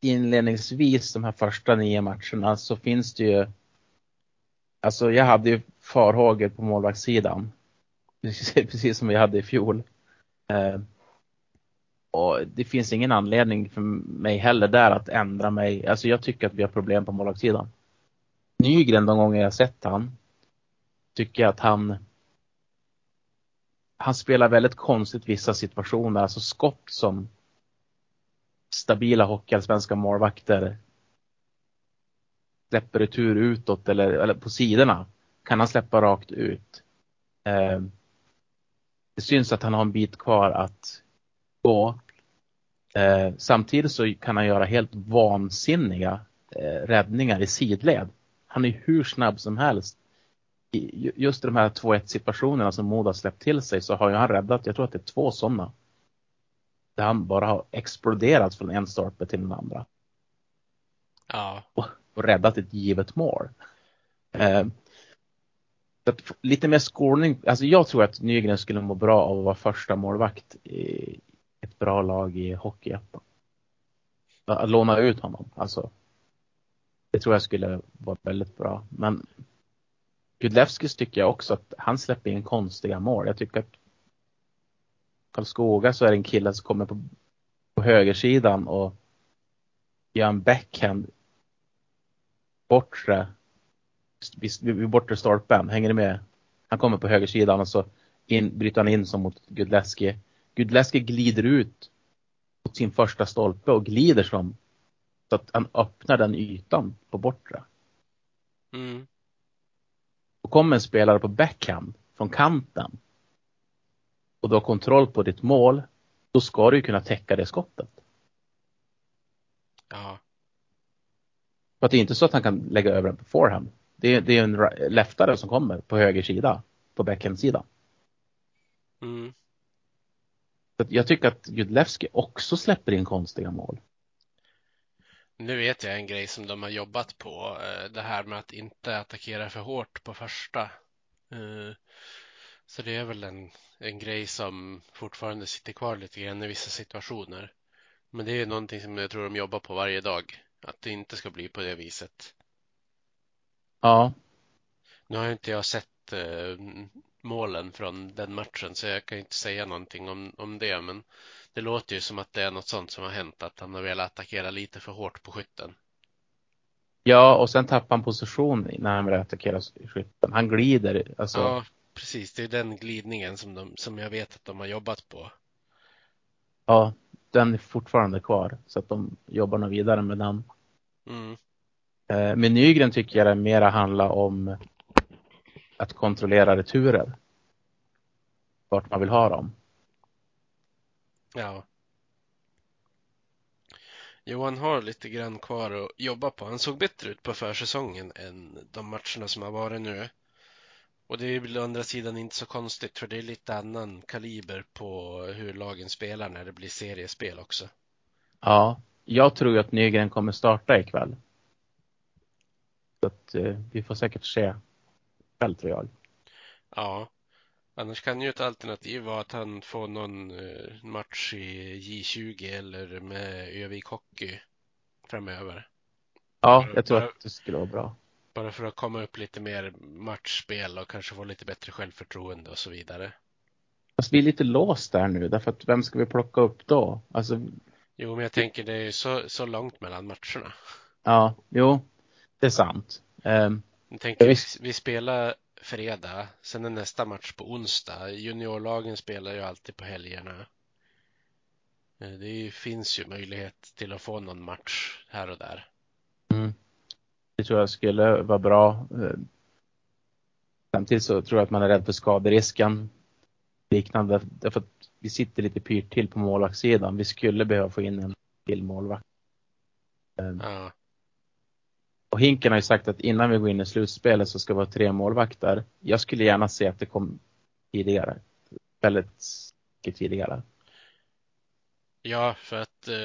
inledningsvis de här första nio matcherna så finns det ju Alltså jag hade ju farhågor på målvaktssidan. Precis som vi hade i fjol. Eh, och det finns ingen anledning för mig heller där att ändra mig. Alltså jag tycker att vi har problem på målvaktssidan. Nygren de gånger jag sett han tycker jag att han han spelar väldigt konstigt vissa situationer, alltså skott som stabila hockeyallsvenska målvakter släpper retur utåt eller, eller på sidorna kan han släppa rakt ut. Eh, det syns att han har en bit kvar att gå. Eh, samtidigt så kan han göra helt vansinniga eh, räddningar i sidled. Han är hur snabb som helst. I, just de här 2-1 situationerna som Modo har släppt till sig så har ju han räddat, jag tror att det är två sådana. Där han bara har exploderat från en stolpe till den andra. Ja. Och, och räddat ett givet mål. Eh, lite mer skolning, alltså jag tror att Nygren skulle må bra av att vara första målvakt i ett bra lag i Hockeyettan. Att låna ut honom, alltså. Det tror jag skulle vara väldigt bra. Men Gudlevskis tycker jag också att han släpper in konstiga mål. Jag tycker att Karlskoga så är det en kille som kommer på, på högersidan och gör en backhand bortre vid bortre stolpen. Hänger ni med? Han kommer på högersidan och så in, bryter han in som mot Gudleski. Gudleski glider ut mot sin första stolpe och glider som så att han öppnar den ytan på bortre. Mm. Och kommer en spelare på backhand från kanten och du har kontroll på ditt mål, då ska du kunna täcka det skottet. Ja. För att det är inte så att han kan lägga över den på forehand. Det är, det är en leftare som kommer på höger sida, på backhand-sidan. Mm. Så jag tycker att Gudlevski också släpper in konstiga mål. Nu vet jag en grej som de har jobbat på. Eh, det här med att inte attackera för hårt på första. Eh, så det är väl en, en grej som fortfarande sitter kvar lite grann i vissa situationer. Men det är någonting som jag tror de jobbar på varje dag. Att det inte ska bli på det viset. Ja. Nu har inte jag sett eh, målen från den matchen så jag kan inte säga någonting om, om det. Men det låter ju som att det är något sånt som har hänt. Att han har velat attackera lite för hårt på skytten. Ja, och sen tappar han position när han vill attackera skytten. Han glider. Alltså. Ja, precis. Det är den glidningen som, de, som jag vet att de har jobbat på. Ja, den är fortfarande kvar. Så att de jobbar nog vidare med den. Mm. Eh, med Nygren tycker jag det mera handlar om att kontrollera returer. Vart man vill ha dem. Ja. Johan har lite grann kvar att jobba på. Han såg bättre ut på försäsongen än de matcherna som har varit nu. Och det är väl å andra sidan inte så konstigt för det är lite annan kaliber på hur lagen spelar när det blir seriespel också. Ja, jag tror att Nygren kommer starta ikväll. Så att eh, vi får säkert se ikväll tror jag. Ja, annars kan ju ett alternativ vara att han får någon eh, match i J20 eller med Övik Hockey framöver. Ja, jag tror att det skulle vara bra. Bara för att komma upp lite mer matchspel och kanske få lite bättre självförtroende och så vidare. Fast vi är lite låst där nu, därför att vem ska vi plocka upp då? Alltså, Jo, men jag tänker det är ju så, så långt mellan matcherna. ja, jo, det är sant. Um, Jag tänker, vi, vi spelar fredag, sen är nästa match på onsdag. Juniorlagen spelar ju alltid på helgerna. Eh, Det finns ju möjlighet till att få någon match här och där. mm, det tror jag skulle vara bra. Eh, Samtidigt så tror jag att man är rädd för skaderisken. Liknande, därför att vi sitter lite pyrt till på målvaktssidan. Vi skulle behöva få in en till målvakt. Um, Ja, Och Hinken har ju sagt att innan vi går in i slutspelet så ska det vara tre målvakter. Jag skulle gärna se att det kom tidigare. Väldigt mycket tidigare. ja för att eh,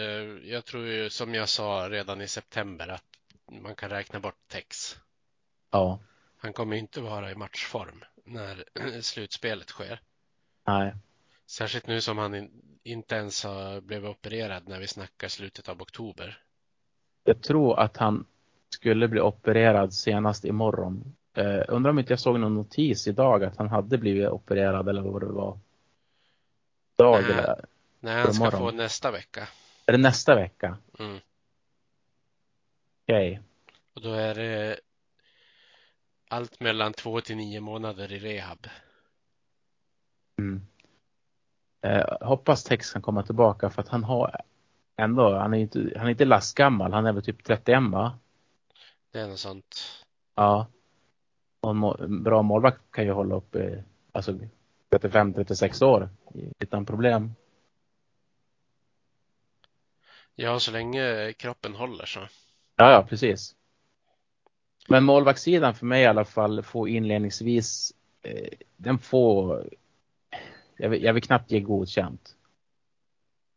jag tror ju som jag sa redan i september att man kan räkna bort Tex. Ja, Han kommer inte vara i matchform när slutspelet sker. nej. Särskilt nu som han in, inte ens har blivit opererad när vi snackar slutet av oktober. Jag tror att han skulle bli opererad senast imorgon. Eh, undrar om inte jag såg någon notis idag att han hade blivit opererad eller vad det var. Dag Nej. eller? Nej, han ska Imorgon. få nästa vecka. Är det nästa vecka? Mm. Okej. Och då är det allt mellan två till nio månader i rehab. Mm. Eh, hoppas Tex kan komma tillbaka för att han har ändå, han är inte, han är inte lastgammal, han är väl typ 31 va? Det är något sånt. Ja. Och en, bra målvakt kan ju hålla upp eh, alltså 35-36 år utan problem. Ja, så länge kroppen håller så. Ja, ja, precis. Men målvaktssidan för mig i alla fall får inledningsvis, eh, den får, jag vill, jag vill knappt ge godkänt.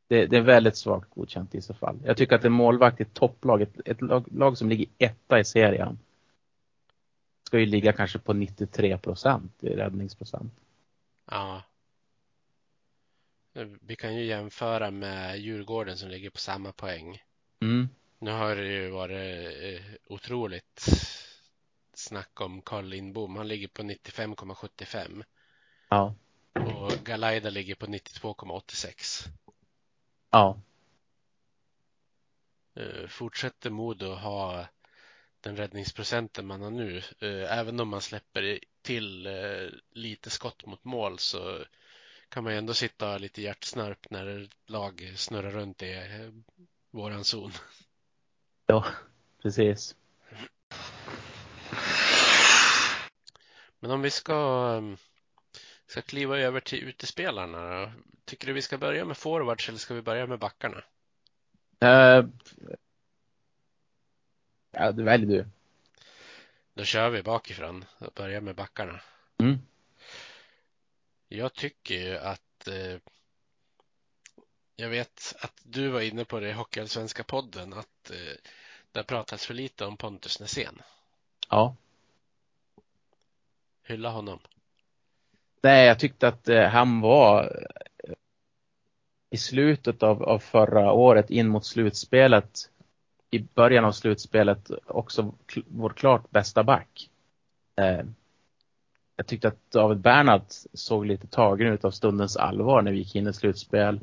Det, det är väldigt svagt godkänt i så fall. Jag tycker att en målvakt i ett topplag, ett, ett lag, lag som ligger etta i serien, ska ju ligga kanske på 93 procent i räddningsprocent. Ja. Vi kan ju jämföra med Djurgården som ligger på samma poäng. Mm. Nu har det ju varit eh, otroligt snack om Carl Lindbom. Han ligger på 95,75 Ja. och Galaida ligger på 92,86. Ja. Eh, Fortsätter Modo ha den räddningsprocenten man har nu, eh, även om man släpper till eh, lite skott mot mål så kan man ju ändå sitta lite hjärtsnörp när lag snurrar runt i våran zon. Ja, precis. Men om vi ska, ska kliva över till utespelarna? Tycker du vi ska börja med forwards eller ska vi börja med backarna? Eh, ja, det väljer du. Då kör vi bakifrån och börjar med backarna. Mm. Jag tycker ju att eh, jag vet att du var inne på det i Hockeyallsvenska podden att eh, det har pratats för lite om Pontus Nässén. Ja. Hylla honom. Nej, jag tyckte att eh, han var eh, i slutet av, av förra året in mot slutspelet, i början av slutspelet också vår klart bästa back. Eh, jag tyckte att David Bernhardt såg lite tagen ut av stundens allvar när vi gick in i slutspel.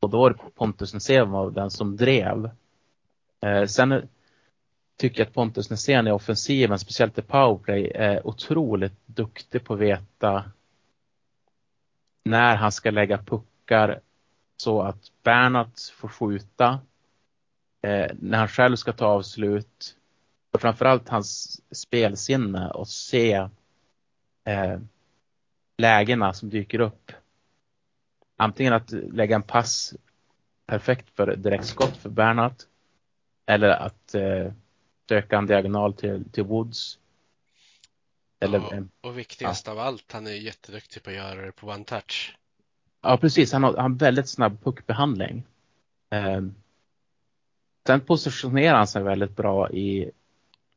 Och då var det Pontus Nässén var den som drev. Eh, sen eh, tycker jag att Pontus Nässén i offensiven, speciellt i powerplay, är otroligt duktig på att veta när han ska lägga puckar så att Bernhardt får skjuta. Eh, när han själv ska ta avslut. Och framförallt hans spelsinne och se eh, lägena som dyker upp. Antingen att lägga en pass perfekt för direktskott för Bernhardt. Eller att eh, söka en diagonal till, till Woods. Eller Ja, och viktigast av allt, han är jätteduktig på att göra det på one touch. Ja, precis. Han har, han har väldigt snabb puckbehandling. Eh, sen positionerar han sig väldigt bra i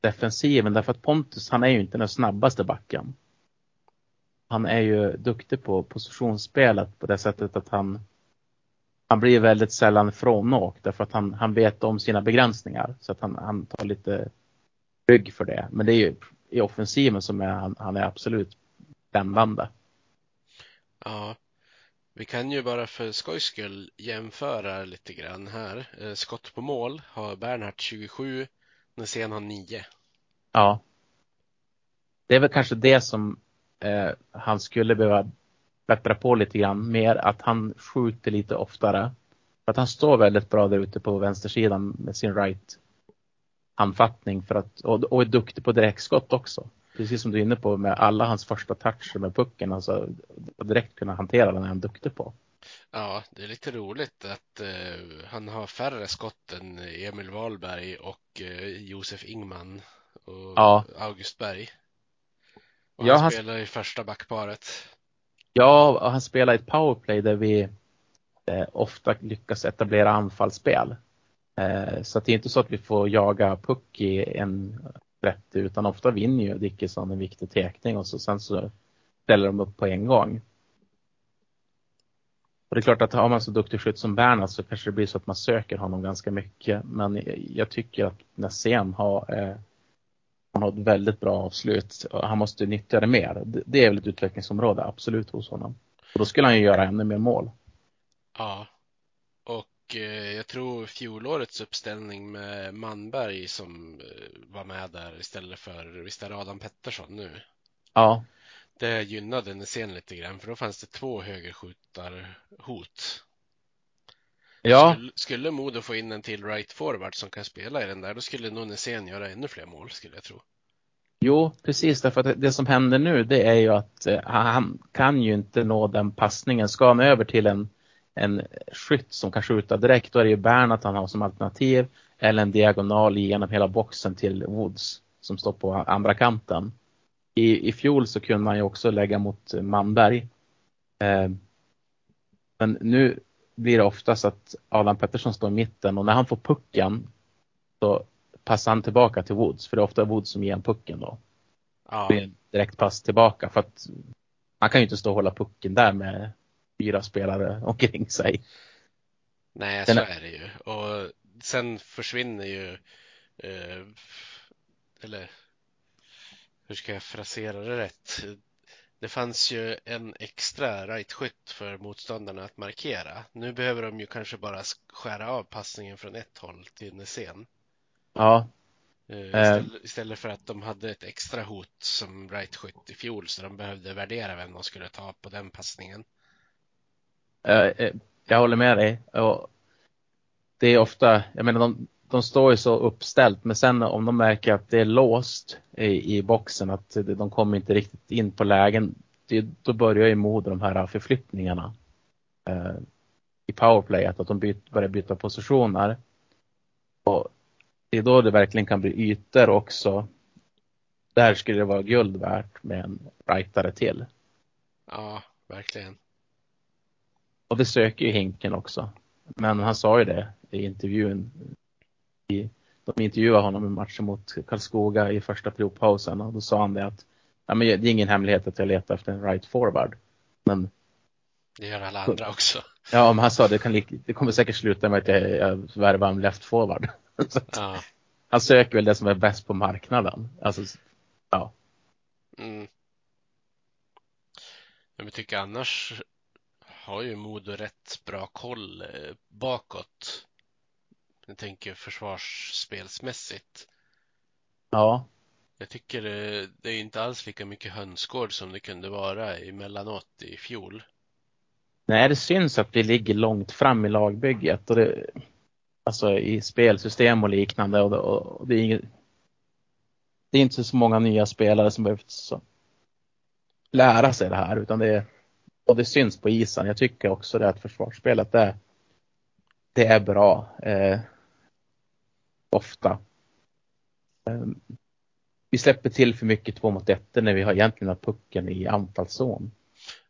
defensiven därför att Pontus, han är ju inte den snabbaste backen. Han är ju duktig på positionsspelet på det sättet att han han blir väldigt sällan frånåkt därför att han, han vet om sina begränsningar så att han, han tar lite rygg för det. Men det är ju i offensiven som är, han, han är absolut bländande. Ja, vi kan ju bara för skojs skull jämföra lite grann här. Eh, Skott på mål har Bernhardt 27, Nässén har 9. Ja. Det är väl kanske det som eh, han skulle behöva bättra på lite grann mer, att han skjuter lite oftare. För att han står väldigt bra där ute på vänstersidan med sin right handfattning för att, och, och är duktig på direktskott också. Precis som du är inne på med alla hans första toucher med pucken, alltså direkt kunna hantera den är han duktig på. Ja, det är lite roligt att eh, han har färre skott än Emil Wahlberg och eh, Josef Ingman och Ja. August Berg. Och Ja, han, han- spelar i första backparet. Ja, och han spelar i ett powerplay där vi eh, ofta lyckas etablera anfallsspel. Eh, så att det är inte så att vi får jaga puck i en 30 utan ofta vinner ju Dickinson en viktig tekning och så sen så ställer de upp på en gång. Och det är klart att har man så duktig skytt som Bernhard så kanske det blir så att man söker honom ganska mycket. Men jag tycker att Nässén har, eh, Han har ett väldigt bra avslut. Han måste nyttja det mer. Det är väl ett utvecklingsområde absolut hos honom. Och då skulle han ju göra ännu mer mål. Ja. Eh, jag tror fjolårets uppställning med Manberg som eh, var med där istället för, visst är det Adam Pettersson nu? Ja. Det gynnade Nässén lite grann för då fanns det två högerskjutarhot. Ja. Skulle, skulle Modo få in en till right forward som kan spela i den där, då skulle nog Nässén göra ännu fler mål skulle jag tro. Jo, precis därför att det som händer nu det är ju att eh, han kan ju inte nå den passningen. Ska han över till en, en skytt som kan skjuta direkt då är det ju Bernat han har som alternativ eller en diagonal genom hela boxen till Woods som står på andra kanten. I, i fjol så kunde man ju också lägga mot Manberg. Eh, men nu blir det oftast att Adam Pettersson står i mitten och när han får pucken så passar han tillbaka till Woods, för det är ofta Woods som ger en pucken då. Ja. Det är en direkt pass tillbaka för att han kan ju inte stå och hålla pucken där med fyra spelare omkring sig. Nej, så är- det ju. Och sen försvinner ju, eh, eller hur ska jag frasera det rätt? Det fanns ju en extra right-skytt för motståndarna att markera. Nu behöver de ju kanske bara sk- skära av passningen från ett håll till Nässén. Ja, Eh, Eh. Istället, istället för att de hade ett extra hot som right-skytt i fjol så de behövde värdera vem de skulle ta på den passningen. Eh, eh, jag håller med dig. Och det är ofta, jag menar de, de står ju så uppställt men sen om de märker att det är låst i, i boxen, att de kommer inte riktigt in på lägen, det, då börjar ju Modo de här förflyttningarna eh, i powerplay, att de byt, börjar byta positioner. Och det är då det verkligen kan bli ytor också. Där skulle det vara guld värt med en rightare till. Ja, verkligen. Och det söker ju Hinken också. Men han sa ju det i intervjun. I, de intervjuade honom i matchen mot Karlskoga i första periodpausen och då sa han det att ja, men det är ingen hemlighet att jag letar efter en right forward. Men Det gör alla andra också. ja, men han sa det, kan, det kommer säkert sluta med att jag, jag värvar en left forward. Ja. han söker väl det som är bäst på marknaden. Alltså, ja. Mm. Jag tycker annars har ju Modo rätt bra koll eh, bakåt. Jag tänker försvarsspelsmässigt. Ja, Jag tycker eh, det är inte alls lika mycket hönsgård som det kunde vara emellanåt i fjol. Nej, det syns att vi ligger långt fram i lagbygget och det, alltså i spelsystem och liknande och det, och det är inget, det är inte så många nya spelare som behövt lära sig det här utan det är, och det syns på isen. Jag tycker också det att försvarsspelet det, det är bra. Eh, ofta. Eh, vi släpper till för mycket två mot ett när vi har egentligen har pucken i anfallszon.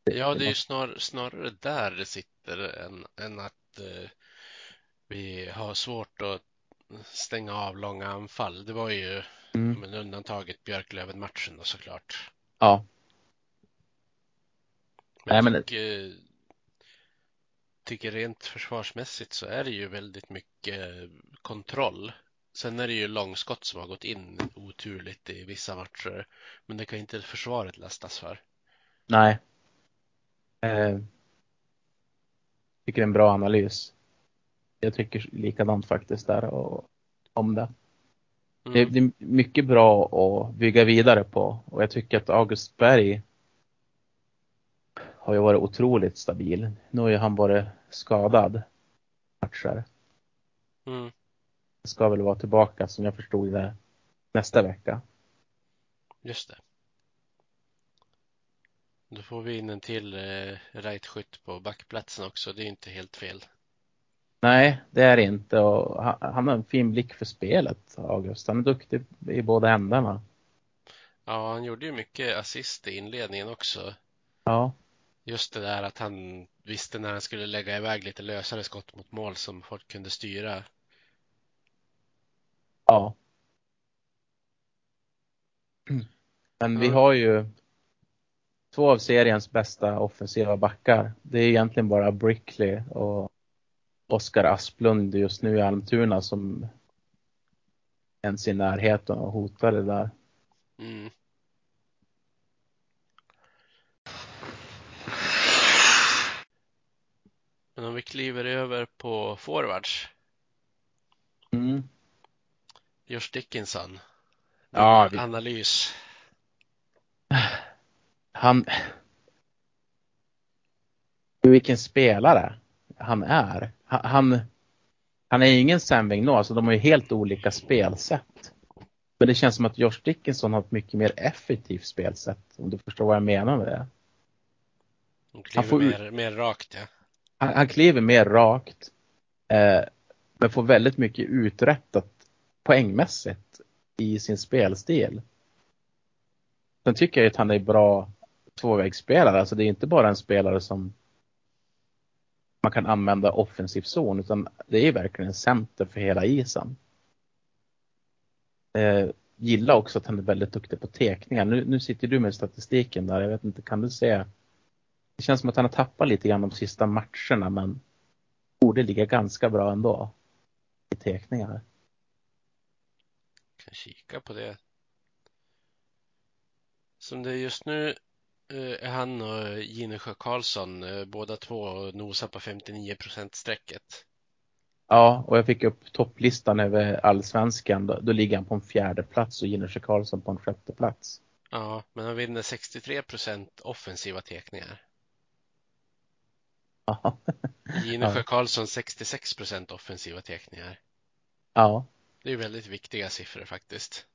Ja, det är ju snar, snarare där det sitter än, än att eh, vi har svårt att stänga av långa anfall. Det var ju Mm. men undantaget Björklöven-matchen då såklart. Ja, Nej, jag men- tycker, tycker rent försvarsmässigt så är det ju väldigt mycket kontroll. Sen är det ju långskott som har gått in oturligt i vissa matcher. Men det kan inte försvaret lastas för. Nej. Eh, tycker det är en bra analys. Jag tycker likadant faktiskt där och, om det. det. Mm. Det är mycket bra att bygga vidare på och jag tycker att August Berg har ju varit otroligt stabil. Nu har ju han varit skadad matcher. Mm. Ska väl vara tillbaka som jag förstod det nästa vecka. Just det. Då får vi in en till eh, right-skytt på backplatsen också. Det är inte helt fel. Nej, det är det inte och han, han har en fin blick för spelet, August. Han är duktig i båda ändarna. Ja, han gjorde ju mycket assist i inledningen också. Ja. Just det där att han visste när han skulle lägga iväg lite lösare skott mot mål som folk kunde styra. Ja. Men vi har ju två av seriens bästa offensiva backar. Det är egentligen bara Brickley och Oskar Asplund just nu i Almtuna som ens i närheten och hotar det där. Mm. Men om vi kliver över på forwards. Mm. Josh Dickinson. Ja, vi- Analys. Han... Vilken spelare han är. Han, han, han är ingen Sam Vigneault, alltså de har ju helt olika spelsätt. Men det känns som att Josh Dickinson har ett mycket mer effektivt spelsätt, om du förstår vad jag menar med det. Han får mer, mer rakt ja. Han, han kliver mer rakt, eh, men får väldigt mycket uträttat poängmässigt i sin spelstil. Sen tycker jag att han är bra tvåvägsspelare, alltså det är inte bara en spelare som man kan använda offensiv zon, utan det är verkligen en center för hela isen. Eh, gillar också att han är väldigt duktig på tekningar. Nu, nu sitter du med statistiken där, jag vet inte, kan du se? Det känns som att han har tappat lite grann de sista matcherna, men borde ligga ganska bra ändå i tekningar. Kan kika på det. Som det är just nu eh, är han och Ginesjö Karlsson eh, båda två nosar på 59 strecket. Ja, och jag fick upp topplistan över allsvenskan. Då, då ligger han på en fjärde plats och Ginesjö Karlsson på en sjätte plats. Ja, men han vinner 63% offensiva tekningar. Ja. Ja. Karlsson 66% offensiva tekningar. ja, Det är väldigt viktiga siffror faktiskt.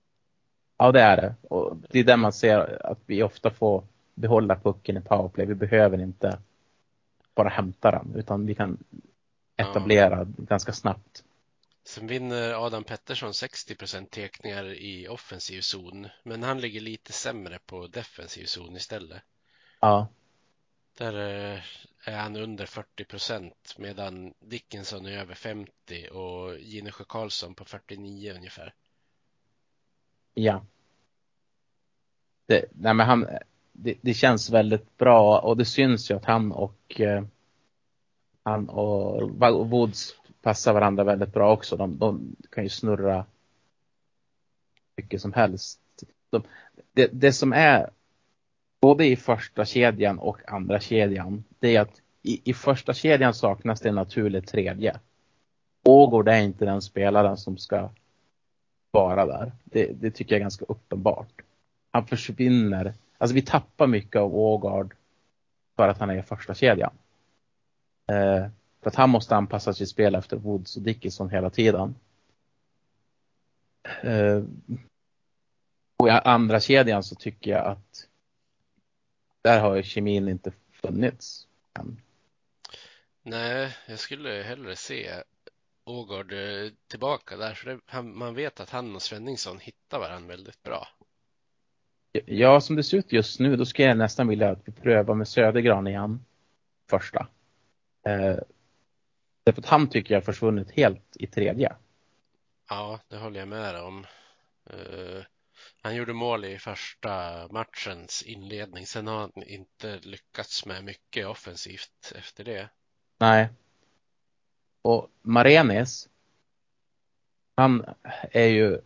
ja det är det. Och det är där man ser att vi ofta får behålla pucken i powerplay. Vi behöver inte bara hämta den, utan vi kan etablera ganska snabbt. Sen vinner Adam Pettersson 60% tekningar i offensiv zon, men han ligger lite sämre på defensiv zon istället. Ja, där eh, är han under 40 procent medan Dickinson är över 50 och Ginesjö Karlsson på 49 ungefär. ja. Det, nej men han, det, det känns väldigt bra och det syns ju att han och eh, han och Woods passar varandra väldigt bra också. De, de kan ju snurra mycket som helst. De, det, det som är både i första kedjan och andra kedjan, det är att i, i första kedjan saknas det en naturlig tredje. Ågård är inte den spelaren som ska vara där. Det, det tycker jag är ganska uppenbart. Han försvinner, alltså vi tappar mycket av Ågård för att han är i första kedjan. Eh, för att han måste anpassa sitt spel efter Woods och Dickinson hela tiden. Eh, och i andra kedjan så tycker jag att där har kemin inte funnits. än. Nej, jag skulle hellre se Ågård eh, tillbaka där, för det, han, man vet att han och Svenningsson hittar varandra väldigt bra. Ja, som det ser ut just nu, då skulle jag nästan vilja att vi prövar med Södergran igen. Första. Eh, därför att han tycker jag har försvunnit helt i tredje. Ja, det håller jag med om. Eh, han gjorde mål i första matchens inledning. Sen har han inte lyckats med mycket offensivt efter det. Nej. Och Marenis. Han är ju.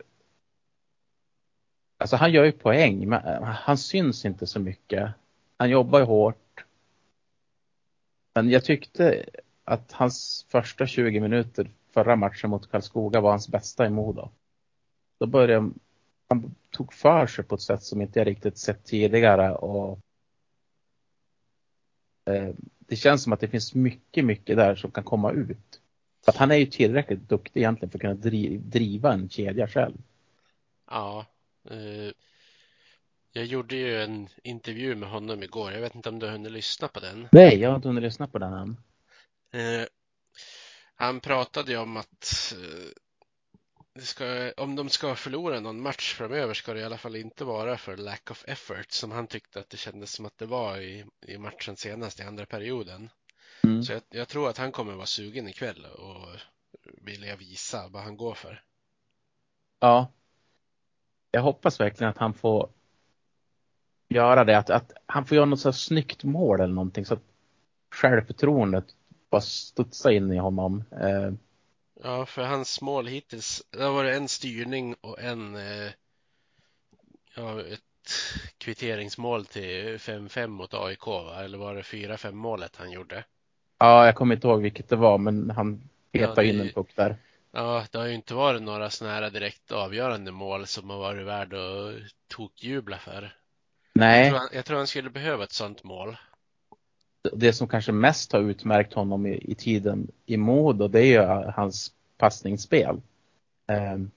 Alltså han gör ju poäng, men eh, han syns inte så mycket. Han jobbar ju hårt. Men jag tyckte att hans första 20 minuter förra matchen mot Karlskoga var hans bästa i Modo. Då började han tog för sig på ett sätt som inte jag riktigt sett tidigare och eh, det känns som att det finns mycket, mycket där som kan komma ut. Så att han är ju tillräckligt duktig egentligen för att kunna dri driva en kedja själv. Ja, eh, jag gjorde ju en intervju med honom igår. Jag vet inte om du har hunnit lyssna på den. Nej, jag har inte hunnit lyssna på den än. Eh, han pratade ju om att eh, ska, om de ska förlora någon match framöver ska det i alla fall inte vara för lack of effort som han tyckte att det kändes som att det var i, i matchen senast i andra perioden. Mm. Så jag, jag tror att han kommer vara sugen ikväll och vilja visa vad han går för. Ja. Jag hoppas verkligen att han får göra det. Att, att han får göra något så här snyggt mål eller någonting så att självförtroendet bara studsar in i honom. Eh, Ja, för hans mål hittills, det har varit en styrning och en, eh, ja, ett kvitteringsmål till 5-5 mot AIK, va? eller var det 4-5 målet han gjorde? Ja, jag kommer inte ihåg vilket det var, men han petade Ja, in en puck där. Ja, det har ju inte varit några sådana här direkt avgörande mål som har varit värd att tokjubla för. Jag Nej, tror, han, jag tror han skulle behöva ett sånt mål. Det som kanske mest har utmärkt honom i, i tiden i Modo, det är ju hans passningsspel. Ehm,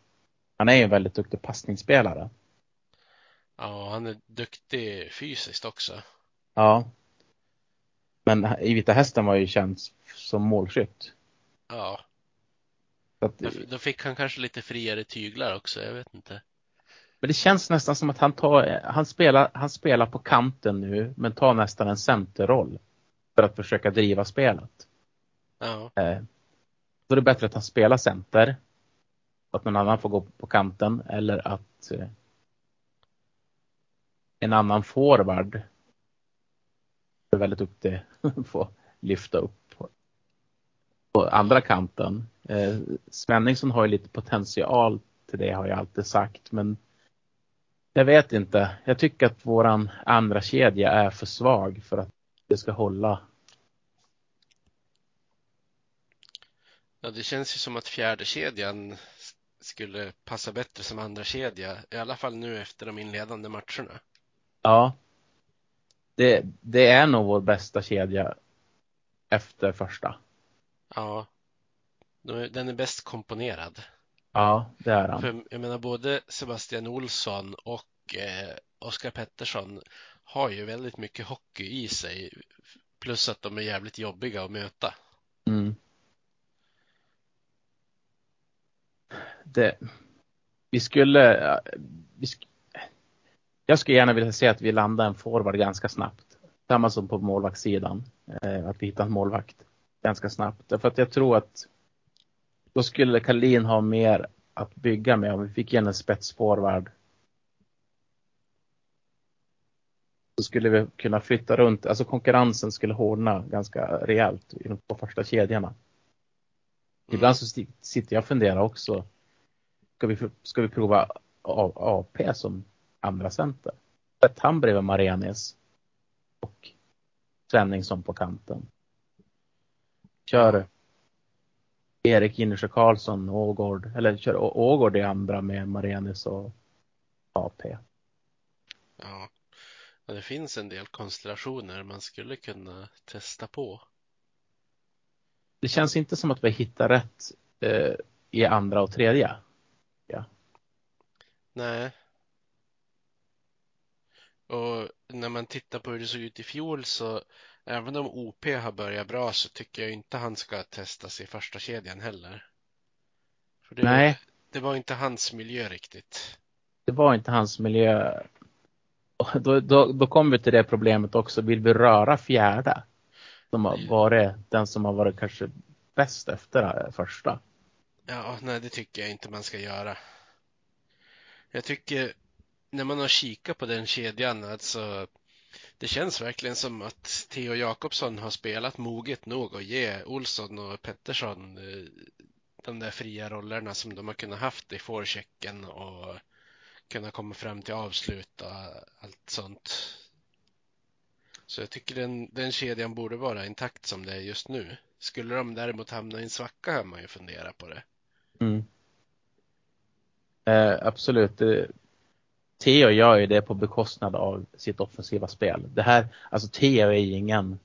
han är ju en väldigt duktig passningsspelare. Ja, han är duktig fysiskt också. Ja. Men i Vita Hästen var ju känd som målskytt. Ja, att, då fick han kanske lite friare tyglar också, jag vet inte. men det känns nästan som att han tar, han spelar, han spelar på kanten nu, men tar nästan en centerroll. För att försöka driva spelet. Ja, Eh, då är det bättre att han spelar center. Att någon annan får gå på kanten eller att eh, en annan forward är väldigt duktig får lyfta upp på, på andra kanten. Eh, Svenningsson har ju lite potential till det har jag alltid sagt men jag vet inte. Jag tycker att våran andra kedja är för svag för att det ska hålla. ja det känns ju som att fjärde kedjan skulle passa bättre som andra kedja, i alla fall nu efter de inledande matcherna. Ja. Det, det är nog vår bästa kedja efter första. Ja, den är bäst komponerad. Ja, det är han. För jag menar både Sebastian Olsson och eh, Oskar Pettersson har ju väldigt mycket hockey i sig. Plus att de är jävligt jobbiga att möta. Mm. Det, vi skulle, vi sk, jag skulle gärna vilja se att vi landar en forward ganska snabbt. Samma som på målvaktssidan. Eh, att vi hittar en målvakt ganska snabbt. Därför att jag tror att då skulle Kalin ha mer att bygga med om vi fick igen en spetsforward. Så skulle vi kunna flytta runt, alltså konkurrensen skulle hårdna ganska rejält i de två första kedjorna. Mm. Ibland så sitter jag och funderar också. Ska vi, ska vi prova AP som andra center? Sätt han bredvid Marenis och Svenningsson på kanten. Kör Erik Innersjö Karlsson, Ågård, eller kör Ågård i andra med Marenis och AP. Ja. Ja, det finns en del konstellationer man skulle kunna testa på. Det känns inte som att vi hittar rätt eh, i andra och tredje. Nej. Och när man tittar på hur det såg ut i fjol så även om OP har börjat bra så tycker jag inte han ska testas i första kedjan heller. Det, Nej. det var inte hans miljö riktigt. det var inte hans miljö. Då, då, då kommer vi till det problemet också. Vill vi röra fjärde? Som har varit den som har varit kanske bäst efter eh, första. Ja, nej, det tycker jag inte man ska göra. Jag tycker när man har kikat på den kedjan, alltså det känns verkligen som att Theo Jakobsson har spelat moget nog att ge Olsson och Pettersson eh, de där fria rollerna som de har kunnat haft i forechecken och kunna komma fram till avslut och allt sånt. Så jag tycker den, den kedjan borde vara intakt som det är just nu. Skulle de däremot hamna i en svacka har man ju funderat på det. Mm. Eh, absolut. Eh, Theo gör ju det på bekostnad av sitt offensiva spel. Det här, alltså Theo är ju ingen,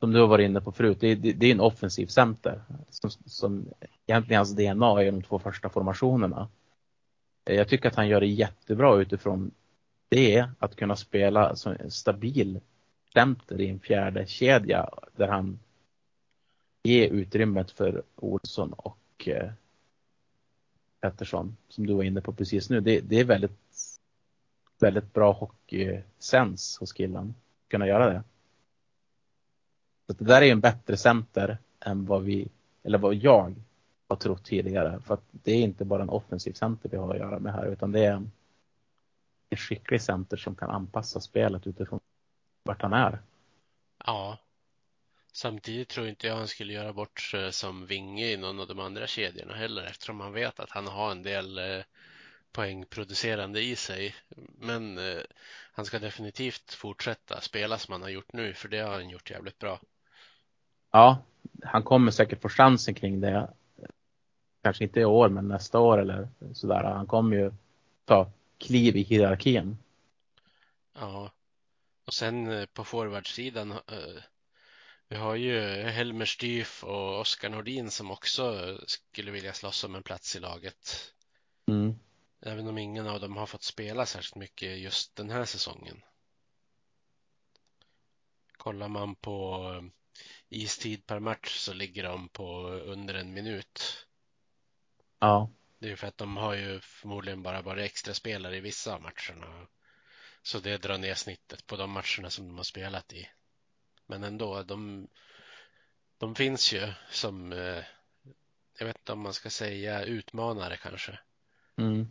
som du har varit inne på förut, det är, det, det är en offensiv center. Som, som egentligen hans DNA är de två första formationerna. Eh, jag tycker att han gör det jättebra utifrån det, att kunna spela som en stabil center i en fjärde kedja där han ger utrymmet för Olsson och eh, Pettersson som du var inne på precis nu. Det, det är väldigt, väldigt bra hockeysens hos killen. att Kunna göra det. Så det där är en bättre center än vad vi, eller vad jag har trott tidigare. För att det är inte bara en offensiv center vi har att göra med här utan det är en, skicklig center som kan anpassa spelet utifrån vart han är. Ja. Samtidigt tror inte jag han skulle göra bort sig som vinge i någon av de andra kedjorna heller eftersom han vet att han har en del eh, poängproducerande i sig. Men eh, han ska definitivt fortsätta spela som han har gjort nu, för det har han gjort jävligt bra. Ja, han kommer säkert få chansen kring det. Kanske inte i år, men nästa år eller sådär. Han kommer ju ta kliv i hierarkin. Ja, och sen eh, på forwardsidan eh, vi har ju Helmer Styf och Oskar Nordin som också skulle vilja slåss om en plats i laget. Mm. Även om ingen av dem har fått spela särskilt mycket just den här säsongen. Kollar man på eh, istid per match så ligger de på under en minut. Ja. Det är för att de har ju förmodligen bara varit extra spelare i vissa av matcherna. Så det drar ner snittet på de matcherna som de har spelat i. Men ändå, de, de finns ju som, eh, jag vet inte om man ska säga utmanare kanske. Mm.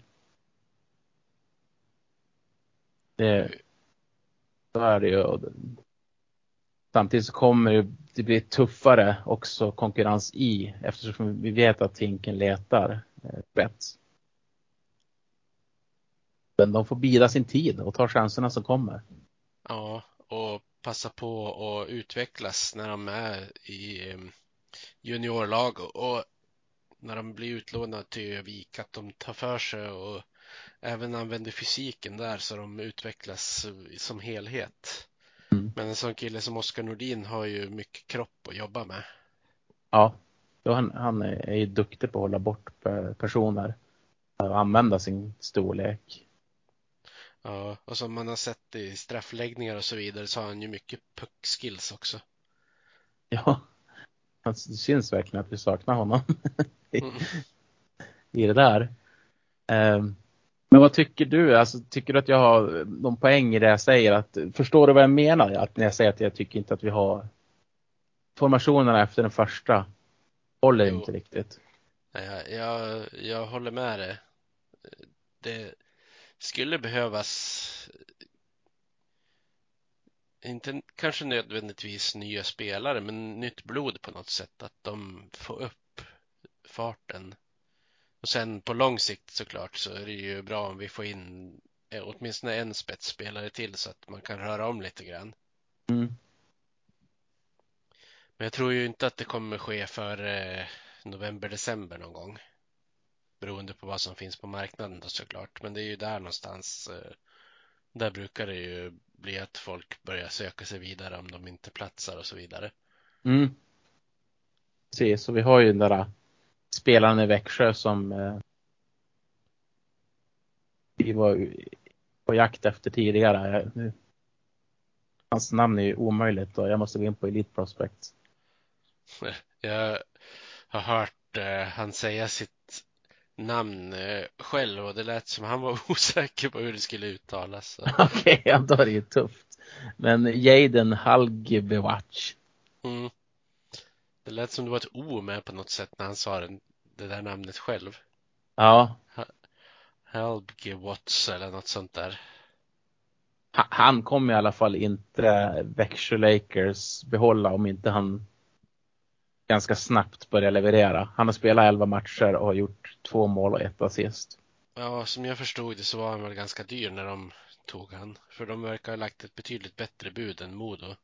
Det, så är det ju. Samtidigt så kommer det bli tuffare också konkurrens i eftersom vi vet att Tinken letar eh, spets. Men de får bida sin tid och ta chanserna som kommer. Ja, och passa på att utvecklas när de är i ehm, juniorlag och när de blir utlånade till Övik att de tar för sig och även använder fysiken där så de utvecklas som helhet. Men en sån kille som Oskar Nordin har ju mycket kropp att jobba med. Ja, han, han är ju duktig på att hålla bort personer och använda sin storlek. Ja, och som man har sett i straffläggningar och så vidare så har han ju mycket puckskills också. Ja, det syns verkligen att vi saknar honom mm. i det där. Um, men vad tycker du? Alltså, tycker du att jag har någon poäng i det jag säger? Att, förstår du vad jag menar? Att när jag säger att jag tycker inte att vi har formationerna efter den första håller jo. inte riktigt. Jag, jag, jag håller med dig. Det skulle behövas inte kanske nödvändigtvis nya spelare, men nytt blod på något sätt. Att de får upp farten och sen på lång sikt såklart så är det ju bra om vi får in eh, åtminstone en spetsspelare till så att man kan röra om lite grann. Mm. Men jag tror ju inte att det kommer ske för eh, november, december någon gång. Beroende på vad som finns på marknaden då såklart. Men det är ju där någonstans. Eh, där brukar det ju bli att folk börjar söka sig vidare om de inte platsar och så vidare. Mm. Precis, så vi har ju den där spelaren i Växjö som eh, vi var på jakt efter tidigare. Hans namn är ju omöjligt och jag måste gå in på Elite Prospect. Jag har hört eh, han säga sitt namn eh, själv och det lät som han var osäker på hur det skulle uttalas. Okej, okay, då är det ju tufft. Men Jaden Halgebewatch. Mm. Det lät som det var ett O med på något sätt när han sa det, det där namnet själv. Ja. Helge Watts eller något sånt där. Han kommer i alla fall inte Växjö Lakers behålla om inte han ganska snabbt börjar leverera. Han har spelat 11 matcher och har gjort två mål och ett assist. Ja, som jag förstod det så var han väl ganska dyr när de tog han. För de verkar ha lagt ett betydligt bättre bud än Modo.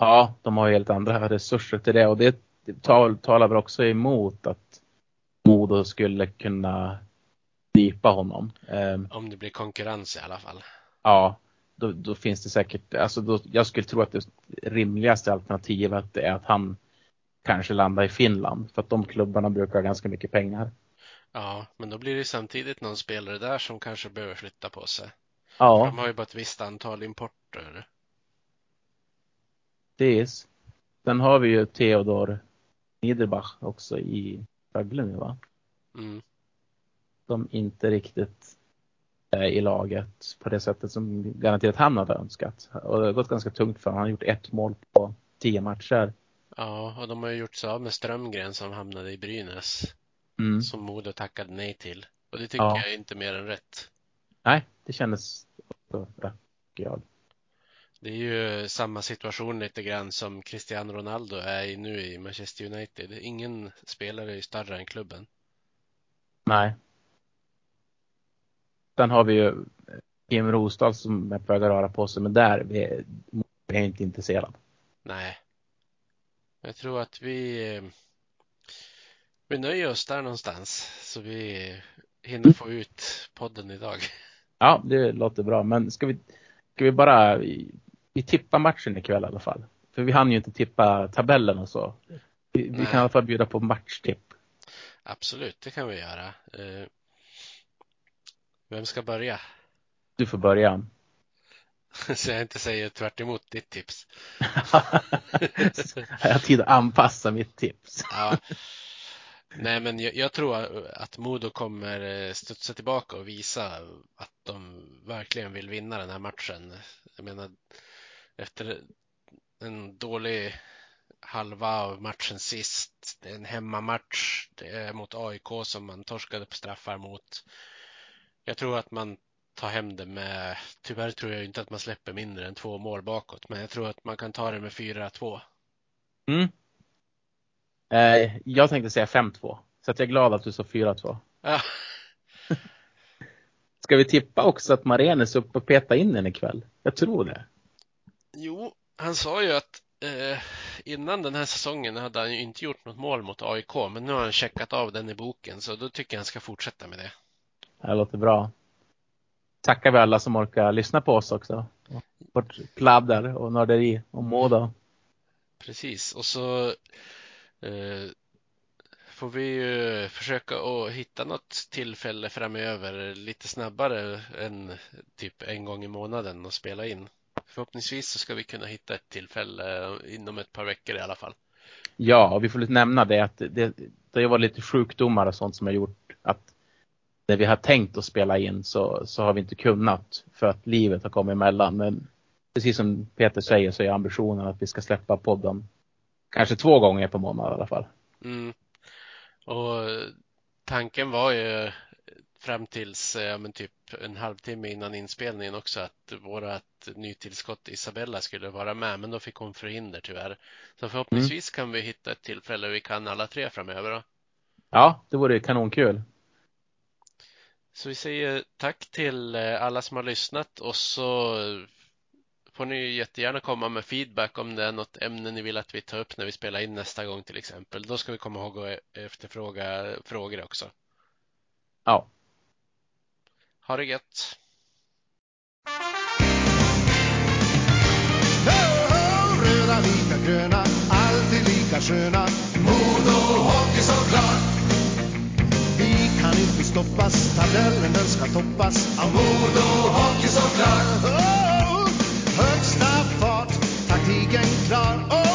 Ja, de har helt andra resurser till det och det talar väl också emot att Modo skulle kunna gripa honom. Ehm, Om det blir konkurrens i alla fall. Ja, då, då finns det säkert, alltså då, jag skulle tro att det rimligaste alternativet är att han kanske landar i Finland för att de klubbarna brukar ha ganska mycket pengar. Ja, men då blir det samtidigt någon spelare där som kanske behöver flytta på sig. Ja. de har ju bara ett visst antal importer. Precis. Sen har vi ju Theodor Niederbach också i Rögle nu va? Mm. Som inte riktigt är i laget på det sättet som garanterat han hade önskat. Och det har gått ganska tungt för honom. Han har gjort ett mål på tio matcher. Ja, och de har ju gjort sig av med Strömgren som hamnade i Brynäs. Mm. Som Modo tackade nej till. Och det tycker ja. jag är inte mer än rätt. Nej, det kändes också rätt, jag. Det är ju samma situation lite grann som Cristiano Ronaldo är i nu i Manchester United. Ingen spelare är större än klubben. Nej. Sen har vi ju Kim Rosdahl som är på väg att röra på sig, men där är jag inte intresserad. Nej. Jag tror att vi, vi nöjer oss där någonstans så vi hinner få ut podden idag. Ja, det låter bra. Men ska vi, ska vi bara, vi tippar matchen ikväll i alla fall. För vi hann ju inte tippa tabellen och så. Vi, vi kan i alla fall bjuda på matchtipp. Absolut, det kan vi göra. Eh, vem ska börja? Du får börja. Så jag inte säger tvärt emot ditt tips. jag har tid att anpassa mitt tips. ja. Nej, men jag, jag, tror att Modo kommer eh, studsa tillbaka och visa att de verkligen vill vinna den här matchen. Jag menar, efter en dålig halva av matchen sist. Det är en hemmamatch. Det är mot AIK som man torskade på straffar mot. Jag tror att man tar hem det med, tyvärr tror jag inte att man släpper mindre än två mål bakåt, men jag tror att man kan ta det med 4-2. Mm. Eh, jag tänkte säga 5-2, så att jag är glad att du sa 4-2. Ja. Ska vi tippa också att Marenes upp och peta in den ikväll? Jag tror det. Jo, han sa ju att eh, innan den här säsongen hade han ju inte gjort något mål mot AIK, men nu har han checkat av den i boken, så då tycker jag han ska fortsätta med det. Det låter bra. Tackar vi alla som orkar lyssna på oss också. Vårt pladder och nörderi och Modo. Precis, och så eh, får vi ju försöka att hitta något tillfälle framöver lite snabbare än typ en gång i månaden och spela in. Förhoppningsvis så ska vi kunna hitta ett tillfälle inom ett par veckor i alla fall. Ja, och vi får lite nämna det att det, det var lite sjukdomar och sånt som har gjort att när vi har tänkt att spela in så, så har vi inte kunnat för att livet har kommit emellan. Men precis som Peter säger så är ambitionen att vi ska släppa podden kanske två gånger per månad i alla fall. Mm. Och tanken var ju fram tills ja, men typ en halvtimme innan inspelningen också att vårat nytillskott Isabella skulle vara med, men då fick hon förhinder tyvärr. Så förhoppningsvis mm. kan vi hitta ett tillfälle vi kan alla tre framöver. Då. Ja, det vore kanonkul. Så vi säger tack till eh, alla som har lyssnat och så får ni jättegärna komma med feedback om det är något ämne ni vill att vi tar upp när vi spelar in nästa gång till exempel. Då ska vi komma ihåg att efterfråga frågor också. Ja. Ha det gött! Röda, vita, gröna, alltid lika sköna. Modo Hockey såklart! Vi kan inte stoppas, tabellen den ska toppas. Av Modo Hockey såklart! Oh, högsta fart, taktiken klar. Oh!